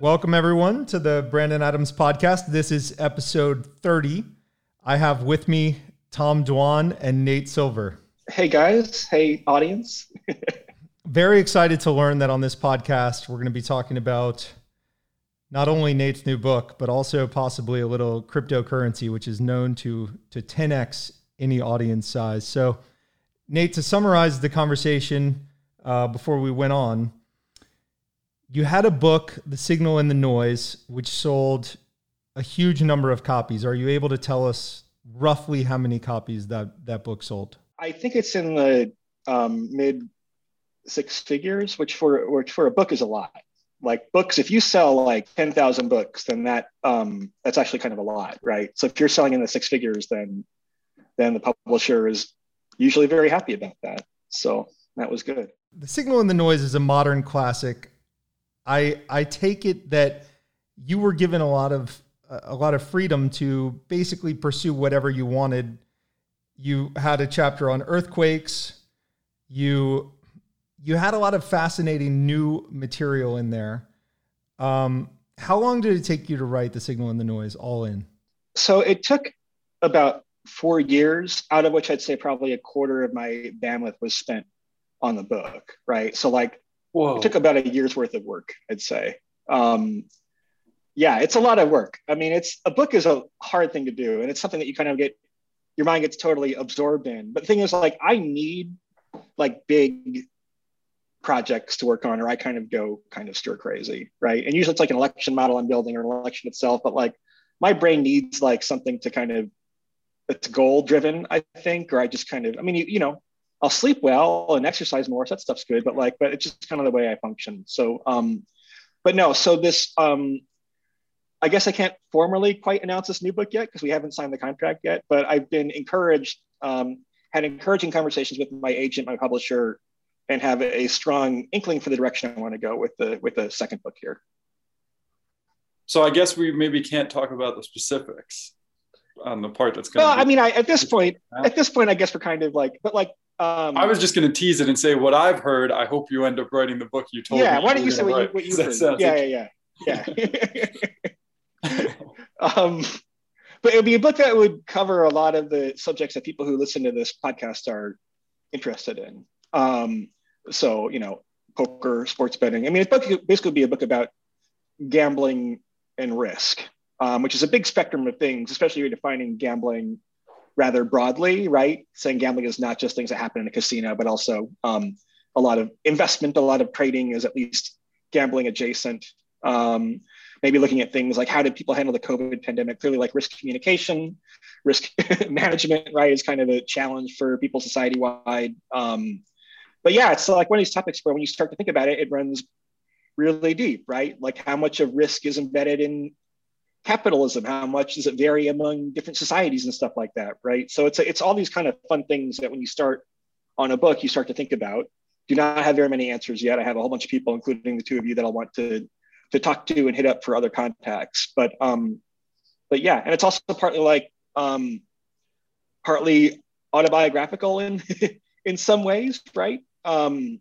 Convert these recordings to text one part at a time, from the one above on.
Welcome, everyone, to the Brandon Adams podcast. This is episode 30. I have with me Tom Dwan and Nate Silver. Hey, guys. Hey, audience. Very excited to learn that on this podcast, we're going to be talking about not only Nate's new book, but also possibly a little cryptocurrency, which is known to, to 10x any audience size. So, Nate, to summarize the conversation uh, before we went on, you had a book, The Signal and the Noise, which sold a huge number of copies. Are you able to tell us roughly how many copies that that book sold? I think it's in the um, mid six figures, which for which for a book is a lot. Like books, if you sell like ten thousand books, then that um, that's actually kind of a lot, right? So if you're selling in the six figures, then then the publisher is usually very happy about that. So that was good. The Signal and the Noise is a modern classic. I I take it that you were given a lot of a lot of freedom to basically pursue whatever you wanted. You had a chapter on earthquakes. You you had a lot of fascinating new material in there. Um, how long did it take you to write the signal and the noise all in? So it took about four years, out of which I'd say probably a quarter of my bandwidth was spent on the book. Right. So like, Whoa. it took about a year's worth of work, I'd say. Um, yeah, it's a lot of work. I mean, it's a book is a hard thing to do, and it's something that you kind of get your mind gets totally absorbed in. But the thing is, like, I need like big projects to work on, or I kind of go kind of stir crazy, right? And usually it's like an election model I'm building or an election itself, but like my brain needs like something to kind of it's goal driven, I think, or I just kind of, I mean, you, you know, I'll sleep well and exercise more, so that stuff's good. But like, but it's just kind of the way I function. So, um, but no, so this um, I guess I can't formally quite announce this new book yet because we haven't signed the contract yet, but I've been encouraged, um, had encouraging conversations with my agent, my publisher, and have a strong inkling for the direction I want to go with the with the second book here. So I guess we maybe can't talk about the specifics on the part that's going. Well, I mean, I at this point, at this point, I guess we're kind of like, but like, um, I was just going to tease it and say what I've heard. I hope you end up writing the book you told yeah, me. Yeah, why don't you say what you, what you heard? Yeah, yeah, yeah, yeah, um, but it would be a book that would cover a lot of the subjects that people who listen to this podcast are interested in. Um, so, you know, poker, sports betting. I mean, it's basically be a book about gambling and risk, um, which is a big spectrum of things, especially you're defining gambling rather broadly, right? Saying gambling is not just things that happen in a casino, but also um, a lot of investment, a lot of trading is at least gambling adjacent. Um, maybe looking at things like how did people handle the COVID pandemic? Clearly, like risk communication, risk management, right, is kind of a challenge for people society wide. Um, but yeah, it's like one of these topics where when you start to think about it, it runs really deep, right? Like how much of risk is embedded in capitalism? How much does it vary among different societies and stuff like that, right? So it's a, it's all these kind of fun things that when you start on a book, you start to think about. Do not have very many answers yet. I have a whole bunch of people, including the two of you, that I'll want to to talk to and hit up for other contacts. But um, but yeah, and it's also partly like um, partly autobiographical in in some ways, right? Um,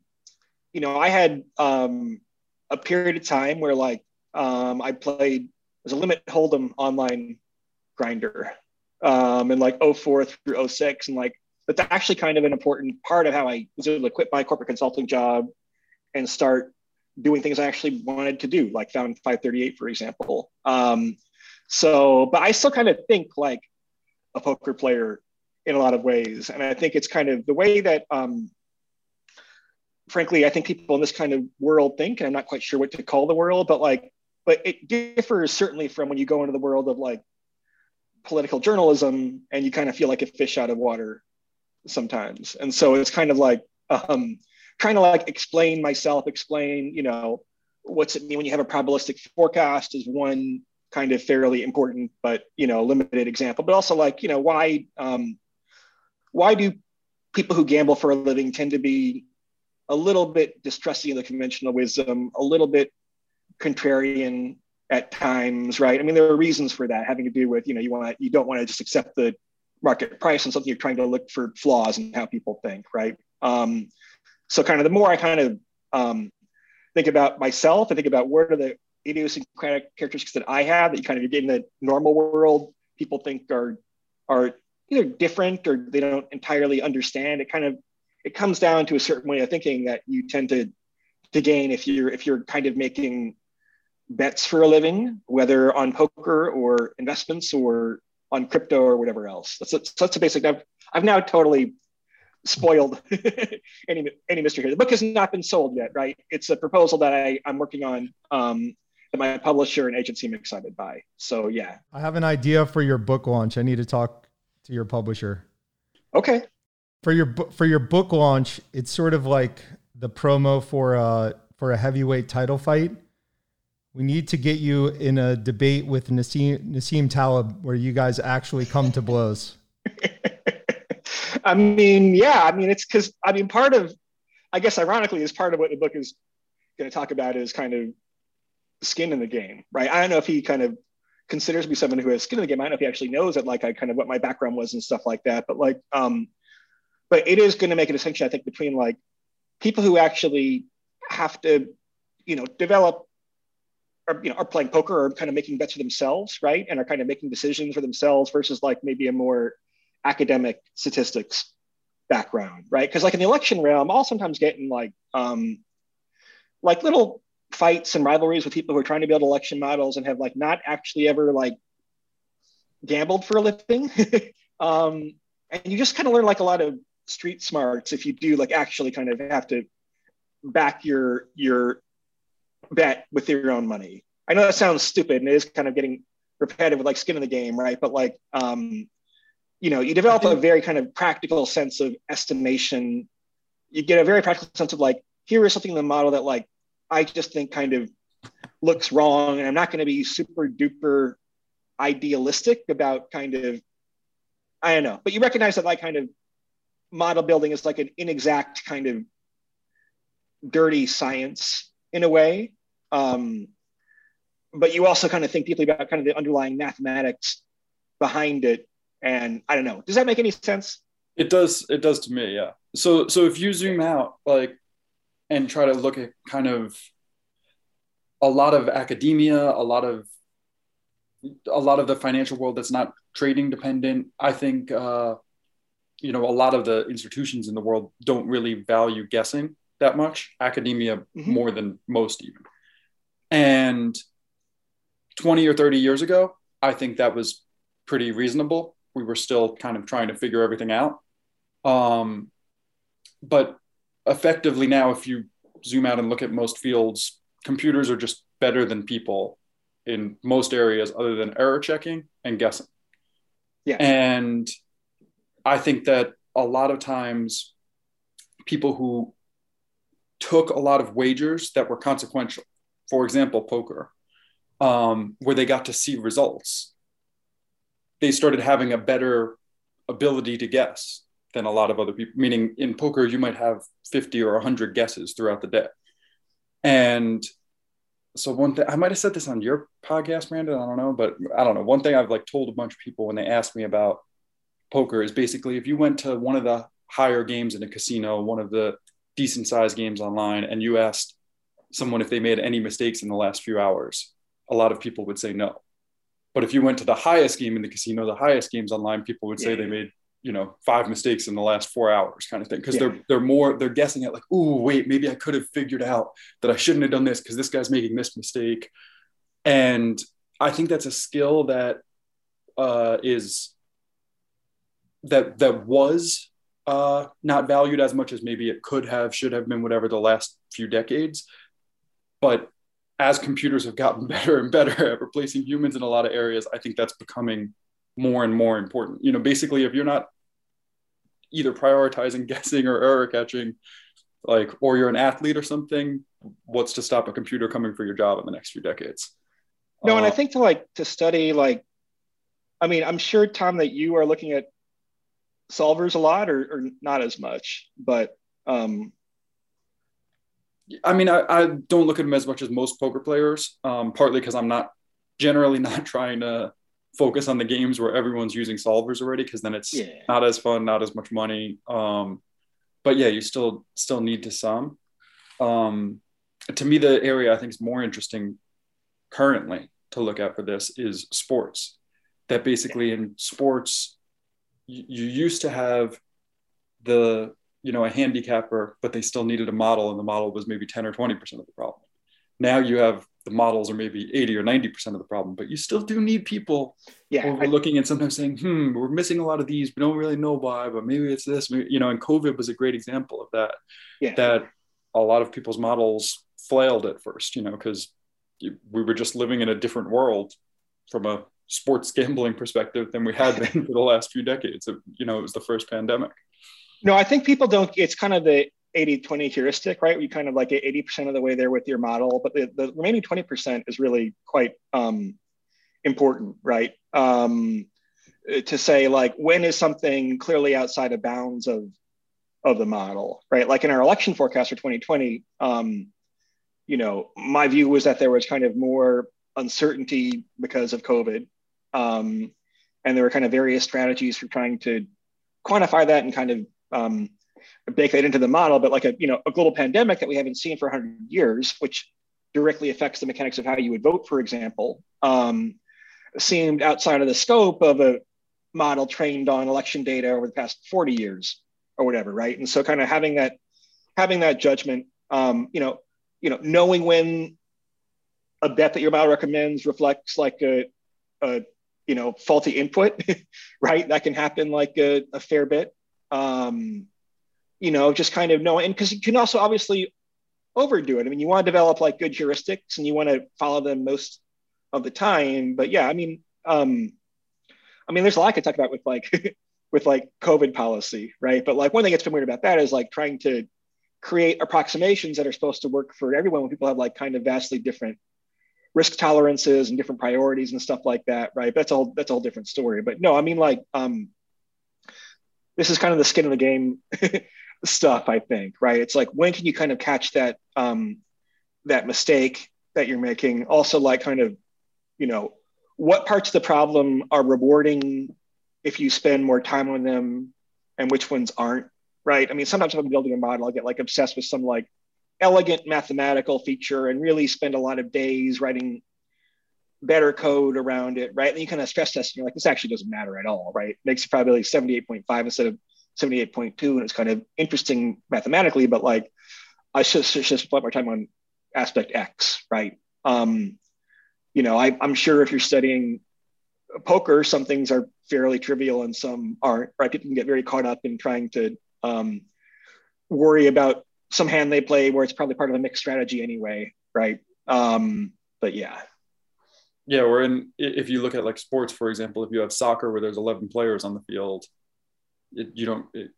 you know, I had um, a period of time where like um, I played as a limit hold'em online grinder um, in like 04 through 06 and like that's actually kind of an important part of how I was able to quit my corporate consulting job and start doing things I actually wanted to do, like found 538, for example. Um, so, but I still kind of think like a poker player in a lot of ways. And I think it's kind of the way that, um, frankly, I think people in this kind of world think, and I'm not quite sure what to call the world, but like, but it differs certainly from when you go into the world of like political journalism and you kind of feel like a fish out of water sometimes. And so it's kind of like, um, trying to like explain myself, explain, you know, what's it mean when you have a probabilistic forecast is one kind of fairly important, but you know, limited example. But also like, you know, why um, why do people who gamble for a living tend to be a little bit distrusting of the conventional wisdom, a little bit contrarian at times, right? I mean, there are reasons for that having to do with, you know, you want you don't want to just accept the market price and something you're trying to look for flaws in how people think, right? Um, so kind of the more I kind of um, think about myself, I think about where are the idiosyncratic characteristics that I have that you kind of in the normal world people think are are either different or they don't entirely understand. It kind of it comes down to a certain way of thinking that you tend to to gain if you're if you're kind of making bets for a living, whether on poker or investments or on crypto or whatever else. That's a, that's a basic. I've, I've now totally spoiled any any mystery here. The book has not been sold yet, right? It's a proposal that I I'm working on um, that my publisher and agency am excited by. So yeah, I have an idea for your book launch. I need to talk to your publisher. Okay. For your for your book launch, it's sort of like the promo for a for a heavyweight title fight. We need to get you in a debate with Nassim Nassim Taleb where you guys actually come to blows. I mean, yeah, I mean, it's because I mean, part of, I guess, ironically, is part of what the book is going to talk about is kind of skin in the game, right? I don't know if he kind of considers me someone who has skin in the game. I don't know if he actually knows that, like, I kind of what my background was and stuff like that. But like, um, but it is going to make a distinction, I think, between like people who actually have to, you know, develop or you know are playing poker or kind of making bets for themselves, right? And are kind of making decisions for themselves versus like maybe a more academic statistics background, right? Because like in the election realm, I'll sometimes get in like um, like little fights and rivalries with people who are trying to build election models and have like not actually ever like gambled for a living. um, and you just kind of learn like a lot of street smarts if you do like actually kind of have to back your your bet with your own money. I know that sounds stupid and it is kind of getting repetitive with like skin in the game, right? But like um, you know, you develop a very kind of practical sense of estimation. You get a very practical sense of like, here is something in the model that like I just think kind of looks wrong, and I'm not going to be super duper idealistic about kind of I don't know, but you recognize that like kind of model building is like an inexact kind of dirty science in a way. Um, but you also kind of think deeply about kind of the underlying mathematics behind it. And I don't know, does that make any sense? It does. It does to me. Yeah. So, so if you zoom out, like, and try to look at kind of a lot of academia, a lot of a lot of the financial world that's not trading dependent. I think uh, you know a lot of the institutions in the world don't really value guessing that much academia mm-hmm. more than most even. And 20 or 30 years ago i think that was pretty reasonable. We were still kind of trying to figure everything out. Um, but effectively now if you zoom out and look at most fields computers are just better than people in most areas other than error checking and guessing. Yeah. And I think that a lot of times people who took a lot of wagers that were consequential, for example, poker, um, where they got to see results, they started having a better ability to guess than a lot of other people. Meaning, in poker, you might have 50 or 100 guesses throughout the day. And so one thing I might have said this on your podcast, Brandon. I don't know, but I don't know. One thing I've like told a bunch of people when they ask me about poker is basically if you went to one of the higher games in a casino, one of the decent sized games online, and you asked someone if they made any mistakes in the last few hours, a lot of people would say no. But if you went to the highest game in the casino, the highest games online, people would say yeah, they made you know five mistakes in the last four hours kind of thing because yeah. they're they're more they're guessing at like oh wait maybe i could have figured out that i shouldn't have done this because this guy's making this mistake and i think that's a skill that uh, is that that was uh, not valued as much as maybe it could have, should have been, whatever the last few decades. But as computers have gotten better and better at replacing humans in a lot of areas, I think that's becoming more and more important. You know, basically, if you're not either prioritizing guessing or error catching, like, or you're an athlete or something, what's to stop a computer coming for your job in the next few decades? No, uh, and I uh, think to like to study like, I mean, I'm sure Tom that you are looking at solvers a lot or, or not as much but um i mean I, I don't look at them as much as most poker players um, partly because i'm not generally not trying to focus on the games where everyone's using solvers already because then it's yeah. not as fun not as much money um, but yeah you still still need to some um, to me the area i think is more interesting currently to look at for this is sports. That basically in sports, you, you used to have the you know a handicapper, but they still needed a model, and the model was maybe 10 or 20 percent of the problem. Now you have the models are maybe 80 or 90 percent of the problem, but you still do need people yeah, overlooking and sometimes saying, "Hmm, we're missing a lot of these. We don't really know why, but maybe it's this." Maybe, you know, and COVID was a great example of that. Yeah. That a lot of people's models flailed at first, you know, because we were just living in a different world from a sports gambling perspective than we had been for the last few decades. You know, it was the first pandemic. No, I think people don't, it's kind of the 80 20 heuristic, right? You kind of like get 80% of the way there with your model, but the, the remaining 20% is really quite um, important, right? Um, to say like when is something clearly outside of bounds of of the model, right? Like in our election forecast for 2020, um, you know, my view was that there was kind of more uncertainty because of COVID. Um, and there were kind of various strategies for trying to quantify that and kind of um, bake that into the model. But like a, you know, a global pandemic that we haven't seen for 100 years, which directly affects the mechanics of how you would vote, for example, um, seemed outside of the scope of a model trained on election data over the past 40 years or whatever, right? And so kind of having that having that judgment, um, you know, you know, knowing when a bet that your model recommends reflects like a, a you know faulty input, right? That can happen like a, a fair bit. Um, you know, just kind of knowing, because you can also obviously overdo it. I mean, you want to develop like good heuristics and you want to follow them most of the time. But yeah, I mean, um, I mean, there's a lot I could talk about with like with like COVID policy, right? But like one thing that's been weird about that is like trying to create approximations that are supposed to work for everyone when people have like kind of vastly different risk tolerances and different priorities and stuff like that, right? That's all that's a whole different story. But no, I mean like um this is kind of the skin of the game stuff, I think, right? It's like when can you kind of catch that um that mistake that you're making? Also like kind of, you know, what parts of the problem are rewarding if you spend more time on them and which ones aren't, right? I mean, sometimes if I'm building a model, I'll get like obsessed with some like elegant mathematical feature and really spend a lot of days writing better code around it, right? And you kind of stress test and you're like, this actually doesn't matter at all, right? It makes the probability 78.5 instead of 78.2. And it's kind of interesting mathematically, but like I should, should spend more time on aspect X, right? Um, you know, I, I'm sure if you're studying poker, some things are fairly trivial and some aren't, right? People can get very caught up in trying to um, worry about some hand they play where it's probably part of a mixed strategy anyway, right? Um, but yeah. Yeah, or in if you look at like sports, for example, if you have soccer where there's 11 players on the field, it, you don't. It,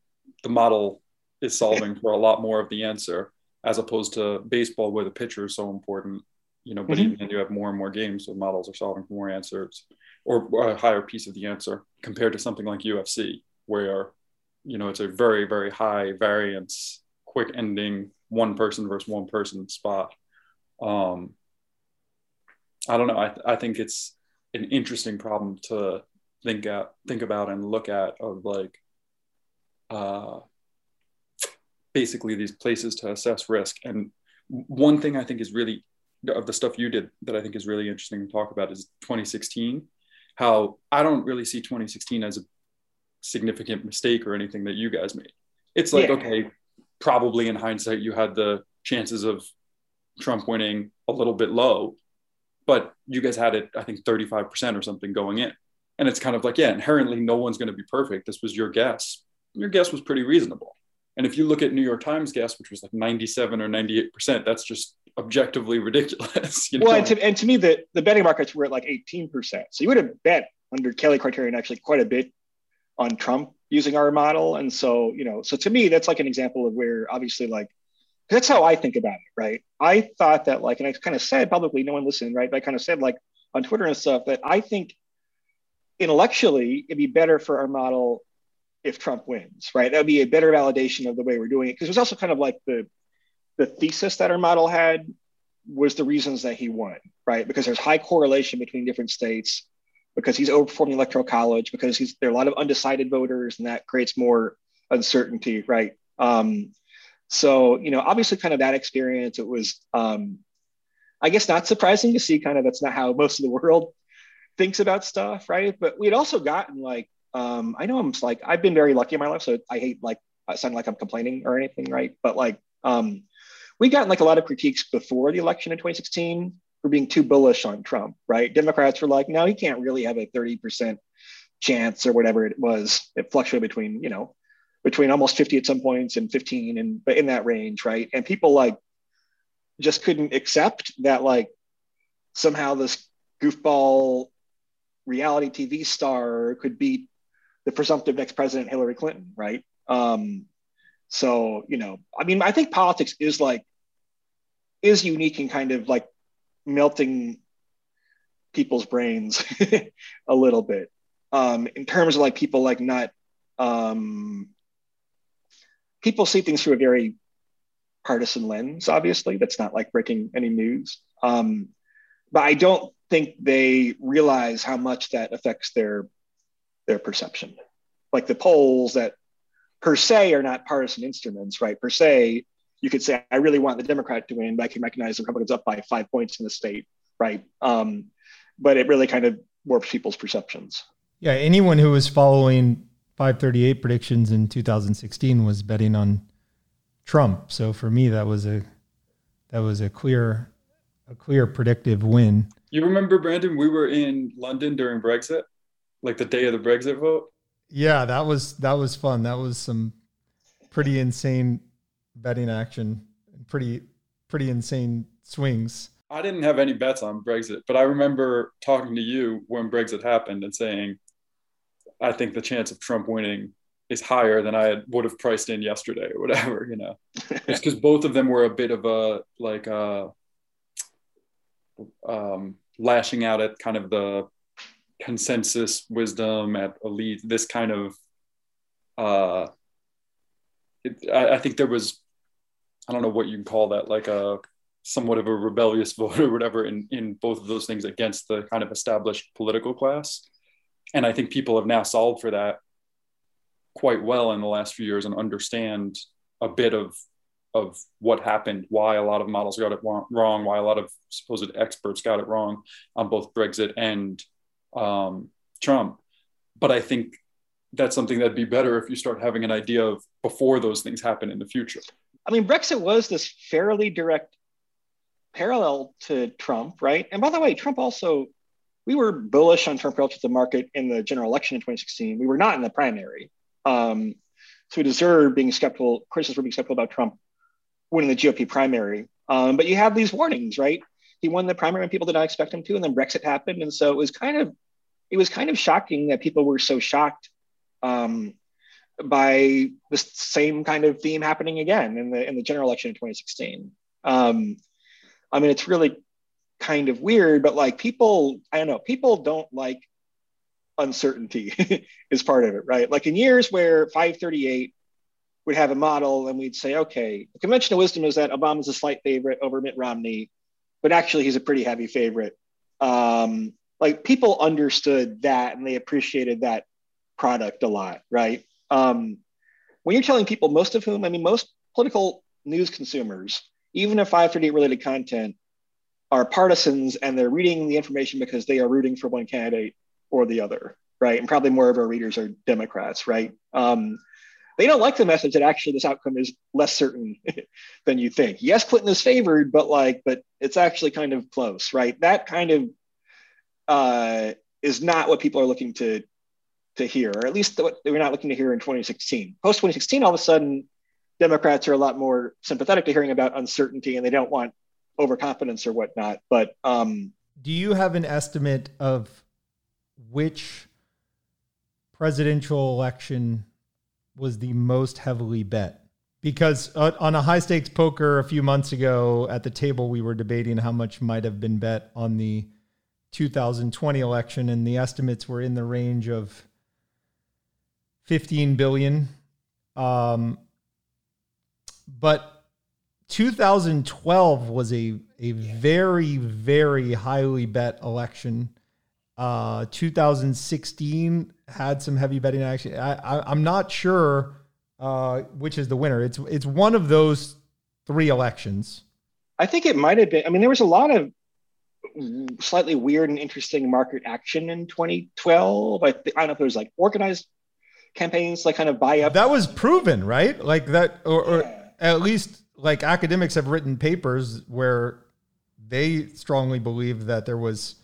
the model is solving for a lot more of the answer as opposed to baseball where the pitcher is so important. You know, but mm-hmm. even then you have more and more games, so models are solving for more answers or a higher piece of the answer compared to something like UFC, where you know it's a very very high variance, quick ending, one person versus one person spot. Um, I don't know. I, I think it's an interesting problem to think at, think about and look at of like uh, basically these places to assess risk. And one thing I think is really of the stuff you did that I think is really interesting to talk about is 2016 how I don't really see 2016 as a significant mistake or anything that you guys made. It's like, yeah. okay, probably in hindsight, you had the chances of Trump winning a little bit low, but you guys had it, I think, 35% or something going in. And it's kind of like, yeah, inherently, no one's going to be perfect. This was your guess. Your guess was pretty reasonable. And if you look at New York Times guess, which was like 97 or 98%, that's just objectively ridiculous. You know? Well, and to, and to me, the, the betting markets were at like 18%. So you would have bet under Kelly criterion actually quite a bit on Trump using our model. And so, you know, so to me, that's like an example of where obviously like, that's how I think about it, right? I thought that like, and I kind of said publicly, no one listened, right? But I kind of said like on Twitter and stuff that I think intellectually it'd be better for our model if Trump wins, right? That would be a better validation of the way we're doing it. Because it was also kind of like the the thesis that our model had was the reasons that he won, right? Because there's high correlation between different states, because he's overperforming electoral college, because he's there are a lot of undecided voters, and that creates more uncertainty, right? Um, so you know, obviously, kind of that experience, it was um, I guess not surprising to see kind of that's not how most of the world thinks about stuff, right? But we'd also gotten like, um, I know I'm like, I've been very lucky in my life, so I hate like sounding like I'm complaining or anything, right? But like, um, we gotten like a lot of critiques before the election in 2016 for being too bullish on Trump, right? Democrats were like, no, he can't really have a 30% chance or whatever it was. It fluctuated between, you know, between almost 50 at some points and 15 and but in that range, right? And people like just couldn't accept that like somehow this goofball reality TV star could beat the presumptive next president Hillary Clinton, right? Um, so you know, I mean, I think politics is like is unique in kind of like melting people's brains a little bit. Um, in terms of like people like not um, people see things through a very partisan lens obviously that's not like breaking any news. Um, but i don't think they realize how much that affects their their perception. Like the polls that per se are not partisan instruments right? Per se you could say i really want the democrat to win but i can recognize the republicans up by five points in the state right um, but it really kind of warps people's perceptions yeah anyone who was following 538 predictions in 2016 was betting on Trump. So for me, that was a that was a clear a clear predictive win. You remember, Brandon? We were in London during Brexit, like the day of the Brexit vote. Yeah, that was that was fun. That was some pretty insane betting action. Pretty pretty insane swings. I didn't have any bets on Brexit, but I remember talking to you when Brexit happened and saying, I think the chance of Trump winning is higher than I would have priced in yesterday or whatever, you know. it's because both of them were a bit of a like uh um lashing out at kind of the consensus wisdom at elite, this kind of uh it, I, I think there was I don't know what you can call that, like a somewhat of a rebellious vote or whatever in, in both of those things against the kind of established political class and I think people have now solved for that quite well in the last few years and understand a bit of of what happened, why a lot of models got it wrong, why a lot of supposed experts got it wrong on both Brexit and um, Trump. But I think that's something that'd be better if you start having an idea of before those things happen in the future. I mean, Brexit was this fairly direct parallel to Trump, right? And by the way, Trump also we were bullish on Trump relative to the market in the general election in 2016. We were not in the primary. Um, so we deserve being skeptical, criticism for being skeptical about Trump winning the GOP primary. Um, but you have these warnings, right? He won the primary and people did not expect him to, and then Brexit happened. And so it was kind of it was kind of shocking that people were so shocked um, by the same kind of theme happening again in the in the general election in 2016. Um, I mean, it's really kind of weird, but like people, I don't know, people don't like uncertainty is part of it, right? Like in years where 538 would have a model and we'd say, okay, the conventional wisdom is that Obama's a slight favorite over Mitt Romney, but actually he's a pretty heavy favorite. Um, like people understood that and they appreciated that product a lot, right? Um, when you're telling people, most of whom, I mean, most political news consumers, even if 538 related content, are partisans and they're reading the information because they are rooting for one candidate or the other, right? And probably more of our readers are Democrats, right? Um, they don't like the message that actually this outcome is less certain than you think. Yes, Clinton is favored, but like, but it's actually kind of close, right? That kind of uh, is not what people are looking to to hear, or at least what they were not looking to hear in 2016. Post 2016, all of a sudden, Democrats are a lot more sympathetic to hearing about uncertainty, and they don't want overconfidence or whatnot. But um, do you have an estimate of which presidential election was the most heavily bet? Because uh, on a high stakes poker a few months ago at the table, we were debating how much might have been bet on the 2020 election, and the estimates were in the range of 15 billion. Um, but 2012 was a a very very highly bet election. Uh, 2016 had some heavy betting action. I, am not sure uh, which is the winner. It's it's one of those three elections. I think it might have been. I mean, there was a lot of slightly weird and interesting market action in 2012. I, I don't know if it was like organized campaigns, like kind of buy up. That was proven, right? Like that, or, or yeah. at least like academics have written papers where they strongly believe that there was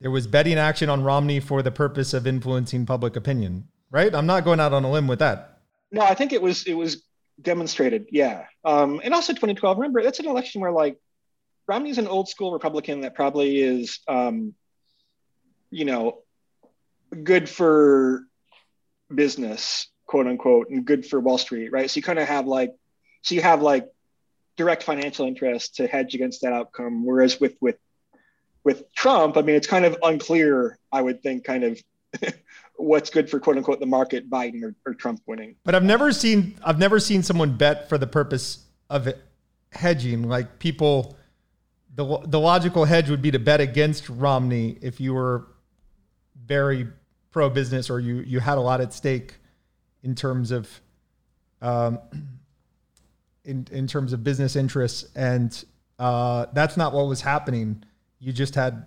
there was betting action on Romney for the purpose of influencing public opinion. Right? I'm not going out on a limb with that. No, I think it was it was demonstrated. Yeah, um, and also 2012. Remember, that's an election where like Romney's an old school Republican that probably is, um, you know, good for business, quote unquote, and good for Wall Street, right? So you kind of have like, so you have like direct financial interest to hedge against that outcome. Whereas with with with Trump, I mean, it's kind of unclear. I would think, kind of. what's good for quote unquote the market Biden or, or, Trump winning. But I've never seen I've never seen someone bet for the purpose of hedging. Like people the the logical hedge would be to bet against Romney if you were very pro business or you you had a lot at stake in terms of um, in in terms of business interests, and uh, that's not what was happening. You just had.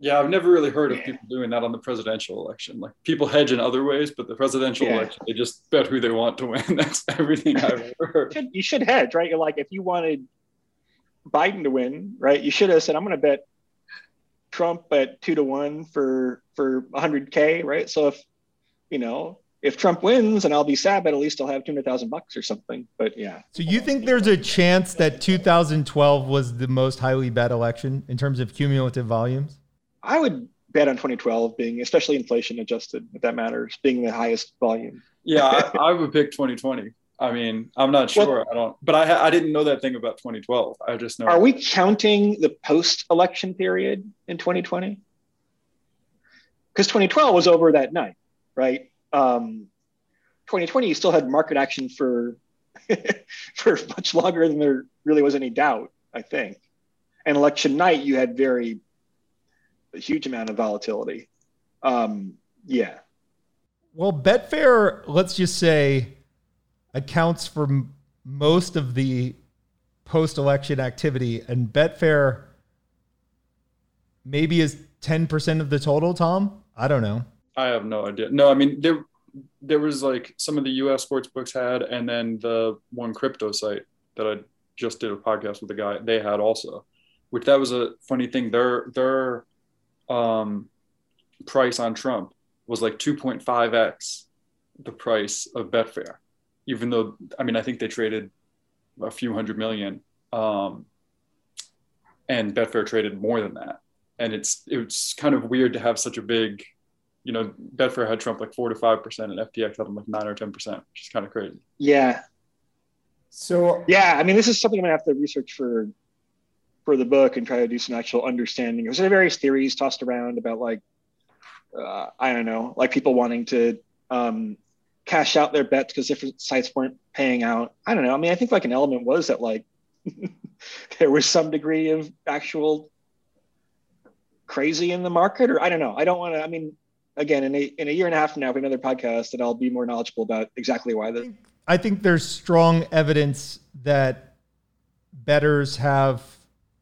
Yeah, I've never really heard of people doing that on the presidential election. Like people hedge in other ways, but the presidential yeah. election, they just bet who they want to win. That's everything I've ever heard. You should, you should hedge, right? You're like, if you wanted Biden to win, right? You should have said, I'm going to bet Trump at two to one for for 100k, right? So if you know if Trump wins and I'll be sad, but at least I'll have 200,000 bucks or something. But yeah. So you think there's a chance that 2012 was the most highly bet election in terms of cumulative volumes? I would bet on 2012 being, especially inflation adjusted, if that matters, being the highest volume. Yeah, I, I would pick 2020. I mean, I'm not sure. Well, I don't, but I I didn't know that thing about 2012. I just know. Are we counting the post-election period in 2020? Because 2012 was over that night, right? Um, 2020, you still had market action for for much longer than there really was any doubt. I think, and election night, you had very a huge amount of volatility. Um, yeah. Well, Betfair, let's just say accounts for m- most of the post-election activity, and Betfair maybe is ten percent of the total. Tom, I don't know. I have no idea. No, I mean there there was like some of the U.S. sports books had, and then the one crypto site that I just did a podcast with the guy. They had also, which that was a funny thing. Their their um, price on Trump was like 2.5x the price of Betfair even though I mean I think they traded a few hundred million, um, and Betfair traded more than that. And it's it's kind of weird to have such a big, you know, Betfair had Trump like four to five percent, and FTX had him like nine or ten percent, which is kind of crazy. Yeah. So yeah, I mean, this is something I'm gonna have to research for for the book and try to do some actual understanding. There's various theories tossed around about like uh, I don't know, like people wanting to um, cash out their bets because different sites weren't paying out. I don't know. I mean, I think like an element was that like there was some degree of actual crazy in the market, or I don't know. I don't want to. I mean, again, in a in a year and a half from now, we another podcast, and I'll be more knowledgeable about exactly why the. I think there's strong evidence that bettors have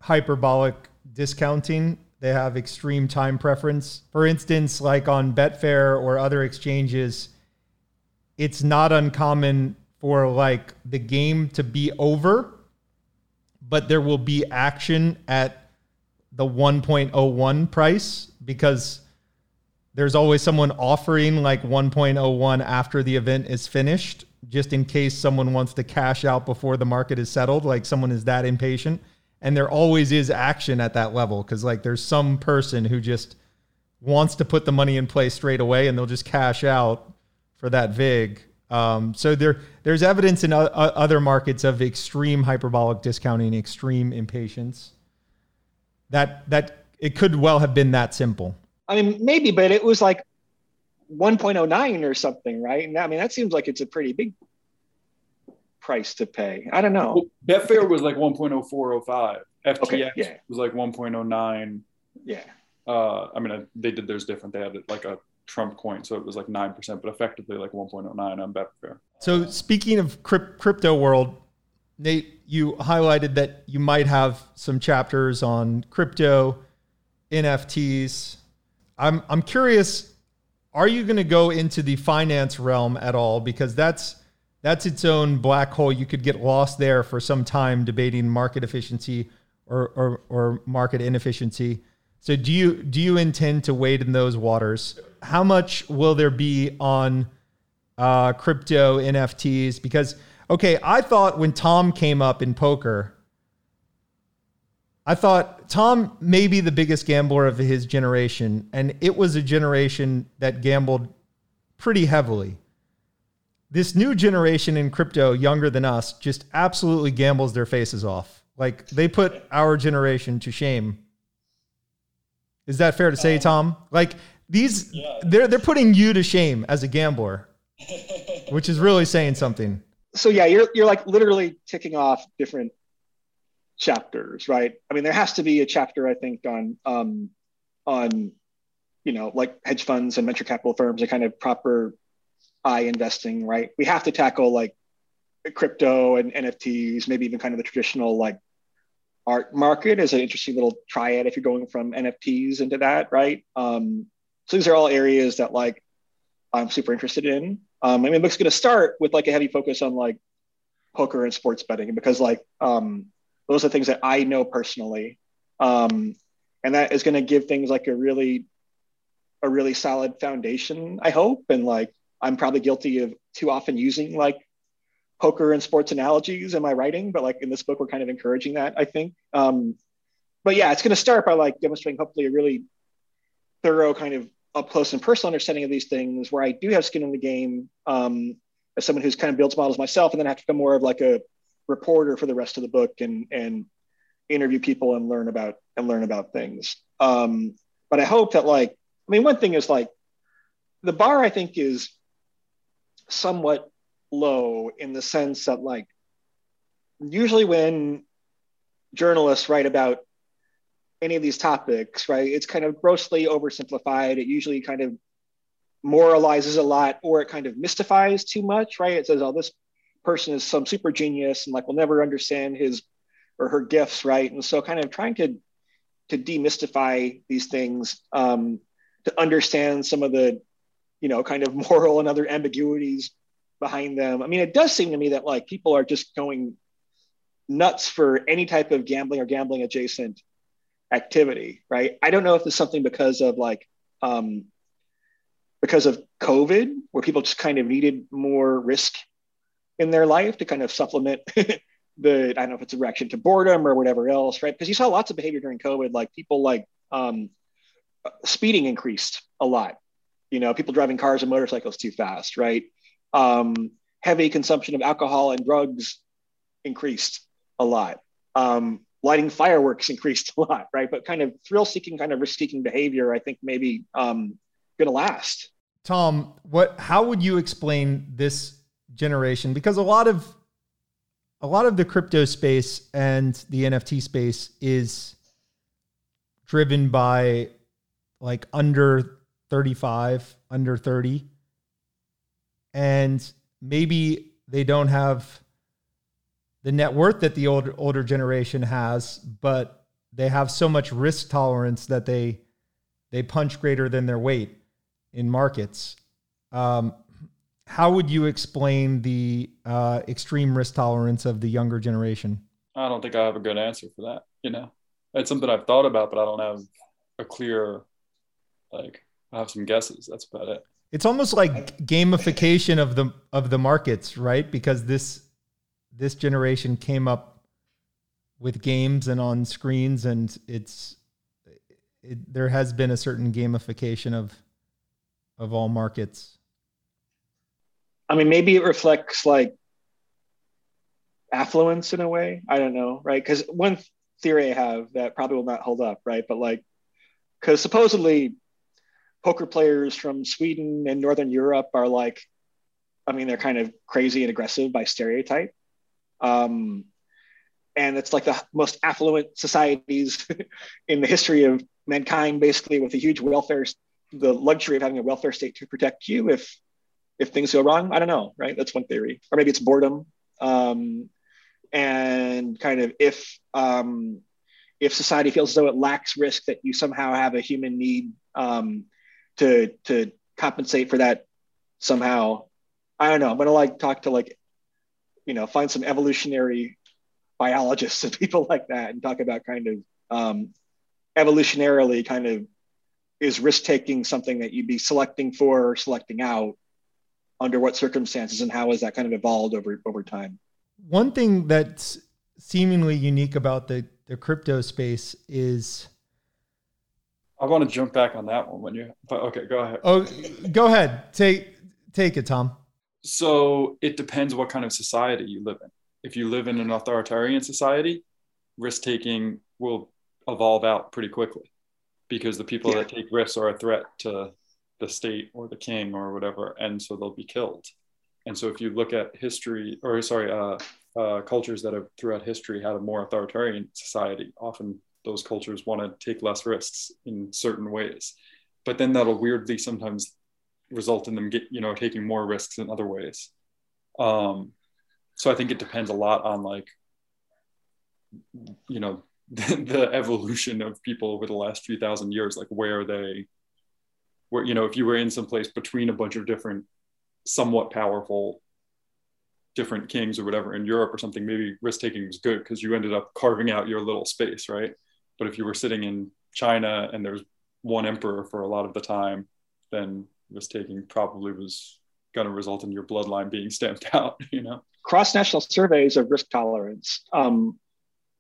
hyperbolic discounting. They have extreme time preference. For instance, like on Betfair or other exchanges, it's not uncommon for like the game to be over, but there will be action at the 1.01 price because there's always someone offering like 1.01 after the event is finished, just in case someone wants to cash out before the market is settled, like someone is that impatient. And there always is action at that level because like there's some person who just wants to put the money in place straight away and they'll just cash out for that VIG. Um, so there, there's evidence in o- other markets of extreme hyperbolic discounting, extreme impatience. That that it could well have been that simple. I mean, maybe, but it was like 1.09 or something, right? And I mean, that seems like it's a pretty big price to pay. I don't know. Well, Betfair was like 1.0405. FTX okay, yeah. was like 1.09. Yeah. Uh, I mean, they did theirs different. They had like a Trump coin, so it was like nine percent, but effectively like 1.09 on Betfair. So speaking of crypto world, Nate, you highlighted that you might have some chapters on crypto, NFTs. I'm I'm curious, are you going to go into the finance realm at all because that's that's its own black hole. You could get lost there for some time debating market efficiency or, or, or market inefficiency. So do you do you intend to wade in those waters? How much will there be on uh, crypto NFTs? Because okay, I thought when Tom came up in poker, I thought Tom may be the biggest gambler of his generation, and it was a generation that gambled pretty heavily this new generation in crypto, younger than us, just absolutely gambles their faces off. Like they put our generation to shame. Is that fair to say, um, Tom? Like these, yeah. they're they're putting you to shame as a gambler, which is really saying something. So yeah, you're you're like literally ticking off different chapters, right? I mean, there has to be a chapter, I think, on um, on you know like hedge funds and venture capital firms and kind of proper I investing, right? We have to tackle like crypto and NFTs, maybe even kind of the traditional like art market is an interesting little triad if you're going from NFTs into that, right? Um, so these are all areas that like I'm super interested in. Um, I mean, the book's going to start with like a heavy focus on like poker and sports betting because like um, those are things that I know personally, um, and that is going to give things like a really a really solid foundation, I hope, and like I'm probably guilty of too often using like poker and sports analogies in my writing, but like in this book, we're kind of encouraging that, I think. Um, but yeah, it's going to start by like demonstrating hopefully a really thorough kind of up close and personal understanding of these things where I do have skin in the game um, as someone who's kind of builds models myself, and then I have to become more of like a reporter for the rest of the book and and interview people and learn about and learn about things. Um, but I hope that like, I mean, one thing is like the bar I think is somewhat low in the sense that like usually when journalists write about any of these topics right? It's kind of grossly oversimplified. It usually kind of moralizes a lot or it kind of mystifies too much right? It says oh this person is some super genius and like will never understand his or her gifts right? And so kind of trying to to demystify these things um, to understand some of the you know, kind of moral and other ambiguities behind them. I mean, it does seem to me that like people are just going nuts for any type of gambling or gambling adjacent activity, right? I don't know if it's something because of like um, because of COVID, where people just kind of needed more risk in their life to kind of supplement the I don't know if it's a reaction to boredom or whatever else, right? Because you saw lots of behavior during COVID, like people like um, speeding increased a lot you know, people driving cars and motorcycles too fast, right? Um, heavy consumption of alcohol and drugs increased a lot. Um, lighting fireworks increased a lot, right? But kind of thrill-seeking, kind of risk-seeking behavior, I think maybe um, going to last. Tom, what? How would you explain this generation? Because a lot of a lot of the crypto space and the NFT space is driven by like under 35, under 30. And maybe they don't have the net worth that the older older generation has, but they have so much risk tolerance that they they punch greater than their weight in markets. Um, how would you explain the uh, extreme risk tolerance of the younger generation? I don't think I have a good answer for that. You know, it's something I've thought about, but I don't have a clear like I have some guesses. That's about it. It's almost like gamification of the of the markets, right? Because this this generation came up with games and on screens, and it's it, there has been a certain gamification of of all markets. I mean, maybe it reflects like affluence in a way. I don't know, right? Because one theory I have that probably will not hold up, right? But like, because supposedly poker players from Sweden and Northern Europe are like, I mean, they're kind of crazy and aggressive by stereotype. Um, and it's like the most affluent societies in the history of mankind, basically, with a huge welfare, the luxury of having a welfare state to protect you if if things go wrong. I don't know, right? That's one theory, or maybe it's boredom. Um, and kind of if um, if society feels as though it lacks risk, that you somehow have a human need um, to to compensate for that somehow. I don't know. I'm gonna like talk to like, you know, find some evolutionary biologists and people like that and talk about kind of um, evolutionarily kind of is risk taking something that you'd be selecting for or selecting out under what circumstances and how has that kind of evolved over over time one thing that's seemingly unique about the the crypto space is I want to jump back on that one when you but okay, go ahead. Oh, go ahead. Take take it, Tom. So it depends what kind of society you live in. If you live in an authoritarian society, risk taking will evolve out pretty quickly because the people yeah. that take risks are a threat to the state or the king or whatever, and so they'll be killed. And so if you look at history, or sorry, uh, uh, cultures that have throughout history had a more authoritarian society, often those cultures want to take less risks in certain ways. But then that'll weirdly sometimes result in them get, you know, taking more risks in other ways. Um, so I think it depends a lot on like, you know, the, the evolution of people over the last few thousand years, like where they, where, you know, if you were in some place between a bunch of different somewhat powerful different kings or whatever in Europe or something, maybe risk taking was good because you ended up carving out your little space, right? But if you were sitting in China and there's one emperor for a lot of the time, then risk taking probably was going to result in your bloodline being stamped out, you know? Cross national surveys of risk tolerance, um,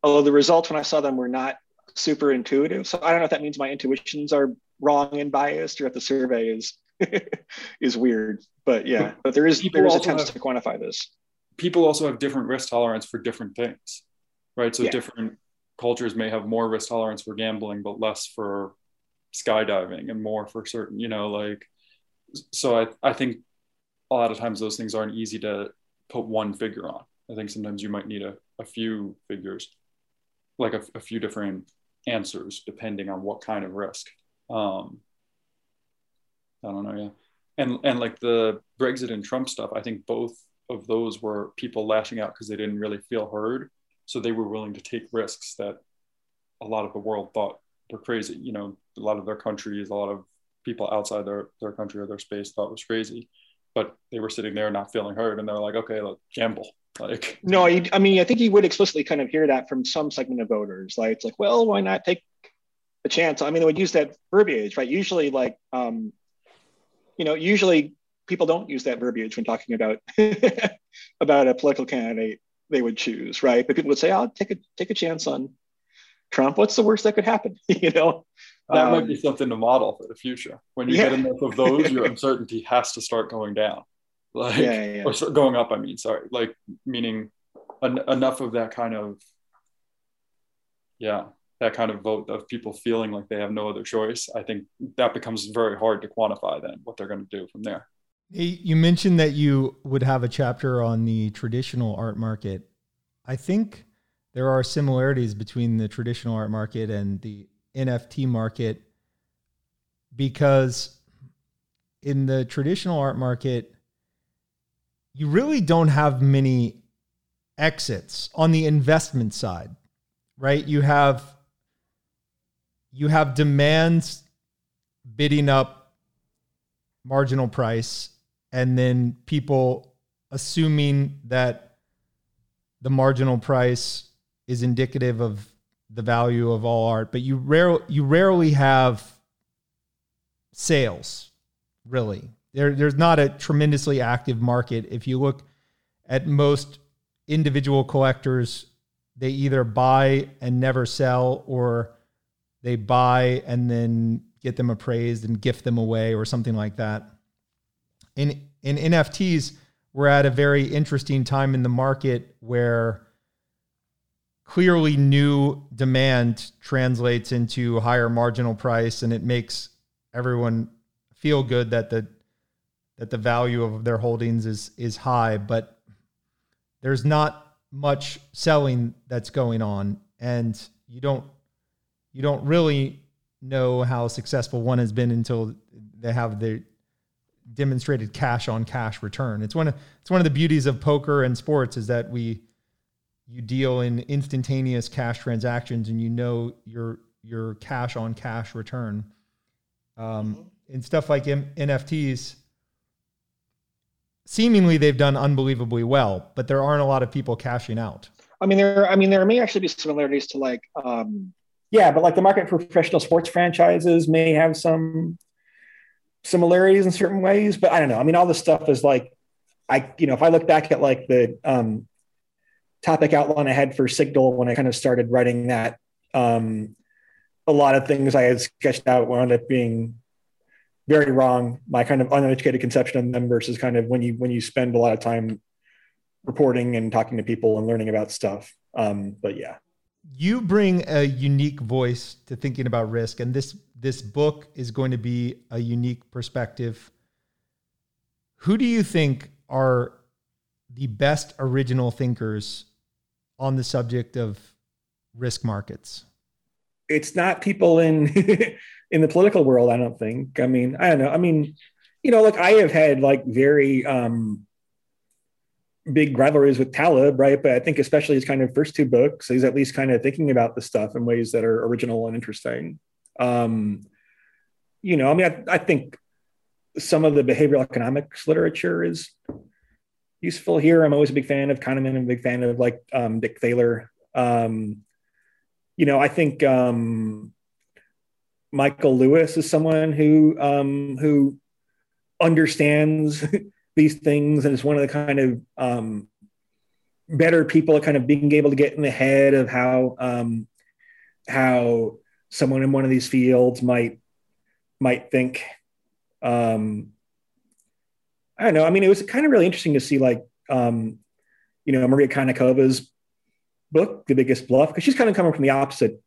although the results when I saw them were not super intuitive. So I don't know if that means my intuitions are wrong and biased or if the survey is is weird. But yeah, but there is people there is attempts have, to quantify this. People also have different risk tolerance for different things, right? So yeah. different cultures may have more risk tolerance for gambling, but less for skydiving and more for certain, you know, like so I, I think a lot of times those things aren't easy to put one figure on. I think sometimes you might need a, a few figures, like a, a few different answers depending on what kind of risk. Um, I don't know. Yeah, and and like the Brexit and Trump stuff, I think both of those were people lashing out because they didn't really feel heard, so they were willing to take risks that a lot of the world thought were crazy. You know, a lot of their countries, a lot of people outside their their country or their space thought was crazy, but they were sitting there not feeling heard, and they're like, okay, let's gamble. Like, no, I, I mean, I think you would explicitly kind of hear that from some segment of voters. Like, it's like, well, why not take a chance? I mean, they would use that verbiage, right? Usually, like, um, you know, usually people don't use that verbiage when talking about about a political candidate they would choose, right? But people would say, "I'll take a take a chance on Trump. What's the worst that could happen?" you know, that um, might be something to model for the future. When you yeah. get enough of those, your uncertainty has to start going down, like yeah, yeah. or going up. I mean, sorry, like meaning en- enough of that kind of yeah that kind of vote of people feeling like they have no other choice, I think that becomes very hard to quantify then what they're going to do from there. You mentioned that you would have a chapter on the traditional art market. I think there are similarities between the traditional art market and the NFT market because in the traditional art market, you really don't have many exits on the investment side, right? You have you have demands bidding up marginal price and then people assuming that the marginal price is indicative of the value of all art but you rare you rarely have sales really there, there's not a tremendously active market if you look at most individual collectors they either buy and never sell or they buy and then get them appraised and gift them away or something like that. In in NFTs, we're at a very interesting time in the market where clearly new demand translates into higher marginal price and it makes everyone feel good that the that the value of their holdings is is high but there's not much selling that's going on and you don't you don't really know how successful one has been until they have the demonstrated cash on cash return. It's one of it's one of the beauties of poker and sports is that we you deal in instantaneous cash transactions and you know your your cash on cash return. Um, mm-hmm. And stuff like M- NFTs, seemingly they've done unbelievably well, but there aren't a lot of people cashing out. I mean, there. I mean, there may actually be similarities to like. Um, yeah, but like the market for professional sports franchises may have some similarities in certain ways, but I don't know. I mean, all this stuff is like, I you know, if I look back at like the um, topic outline I had for Signal when I kind of started writing that, um, a lot of things I had sketched out wound up being very wrong. My kind of uneducated conception of them versus kind of when you when you spend a lot of time reporting and talking to people and learning about stuff. Um, but yeah, you bring a unique voice to thinking about risk, and this this book is going to be a unique perspective. Who do you think are the best original thinkers on the subject of risk markets? It's not people in in the political world, I don't think. I mean, I don't know. I mean, you know, look, I have had like very um big rivalries with Taleb, right? But I think especially his kind of first two books, he's at least kind of thinking about the stuff in ways that are original and interesting. Um, you know, I mean, I, I think some of the behavioral economics literature is useful here. I'm always a big fan of Kahneman. I'm a big fan of like um, Dick Thaler. Um, you know, I think um, Michael Lewis is someone who um, who understands these things and is one of the kind of um, better people at kind of being able to get in the head of how um, how someone in one of these fields might might think. Um, I don't know. I mean, it was kind of really interesting to see like um, you know Maria Konnikova's book, The Biggest Bluff, because she's kind of coming from the opposite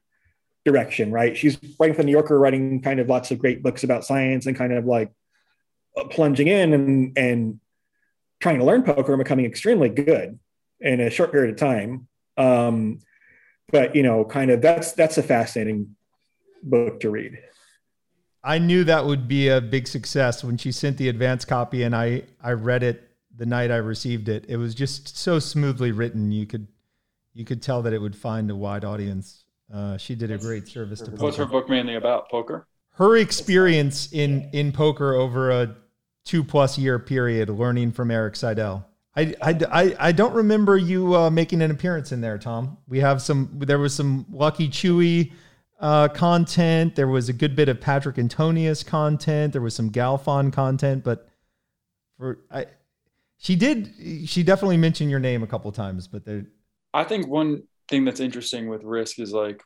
direction, right? She's writing for the New Yorker, writing kind of lots of great books about science and kind of like uh, plunging in and and trying to learn poker and becoming extremely good in a short period of time. Um, but you know, kind of that's that's a fascinating book to read. I knew that would be a big success when she sent the advance copy and I I read it the night I received it. It was just so smoothly written. You could you could tell that it would find a wide audience. Uh, she did a great service to poker. What's her book mainly about? Poker. Her experience in in poker over a two plus year period, learning from Erik Seidel. I, I, I don't remember you uh, making an appearance in there, Tom. We have some. There was some Lucky Chewy uh, content. There was a good bit of Patrik Antonius content. There was some Galfond content, but for I, she did. She definitely mentioned your name a couple times, but there. I think one thing that's interesting with risk is like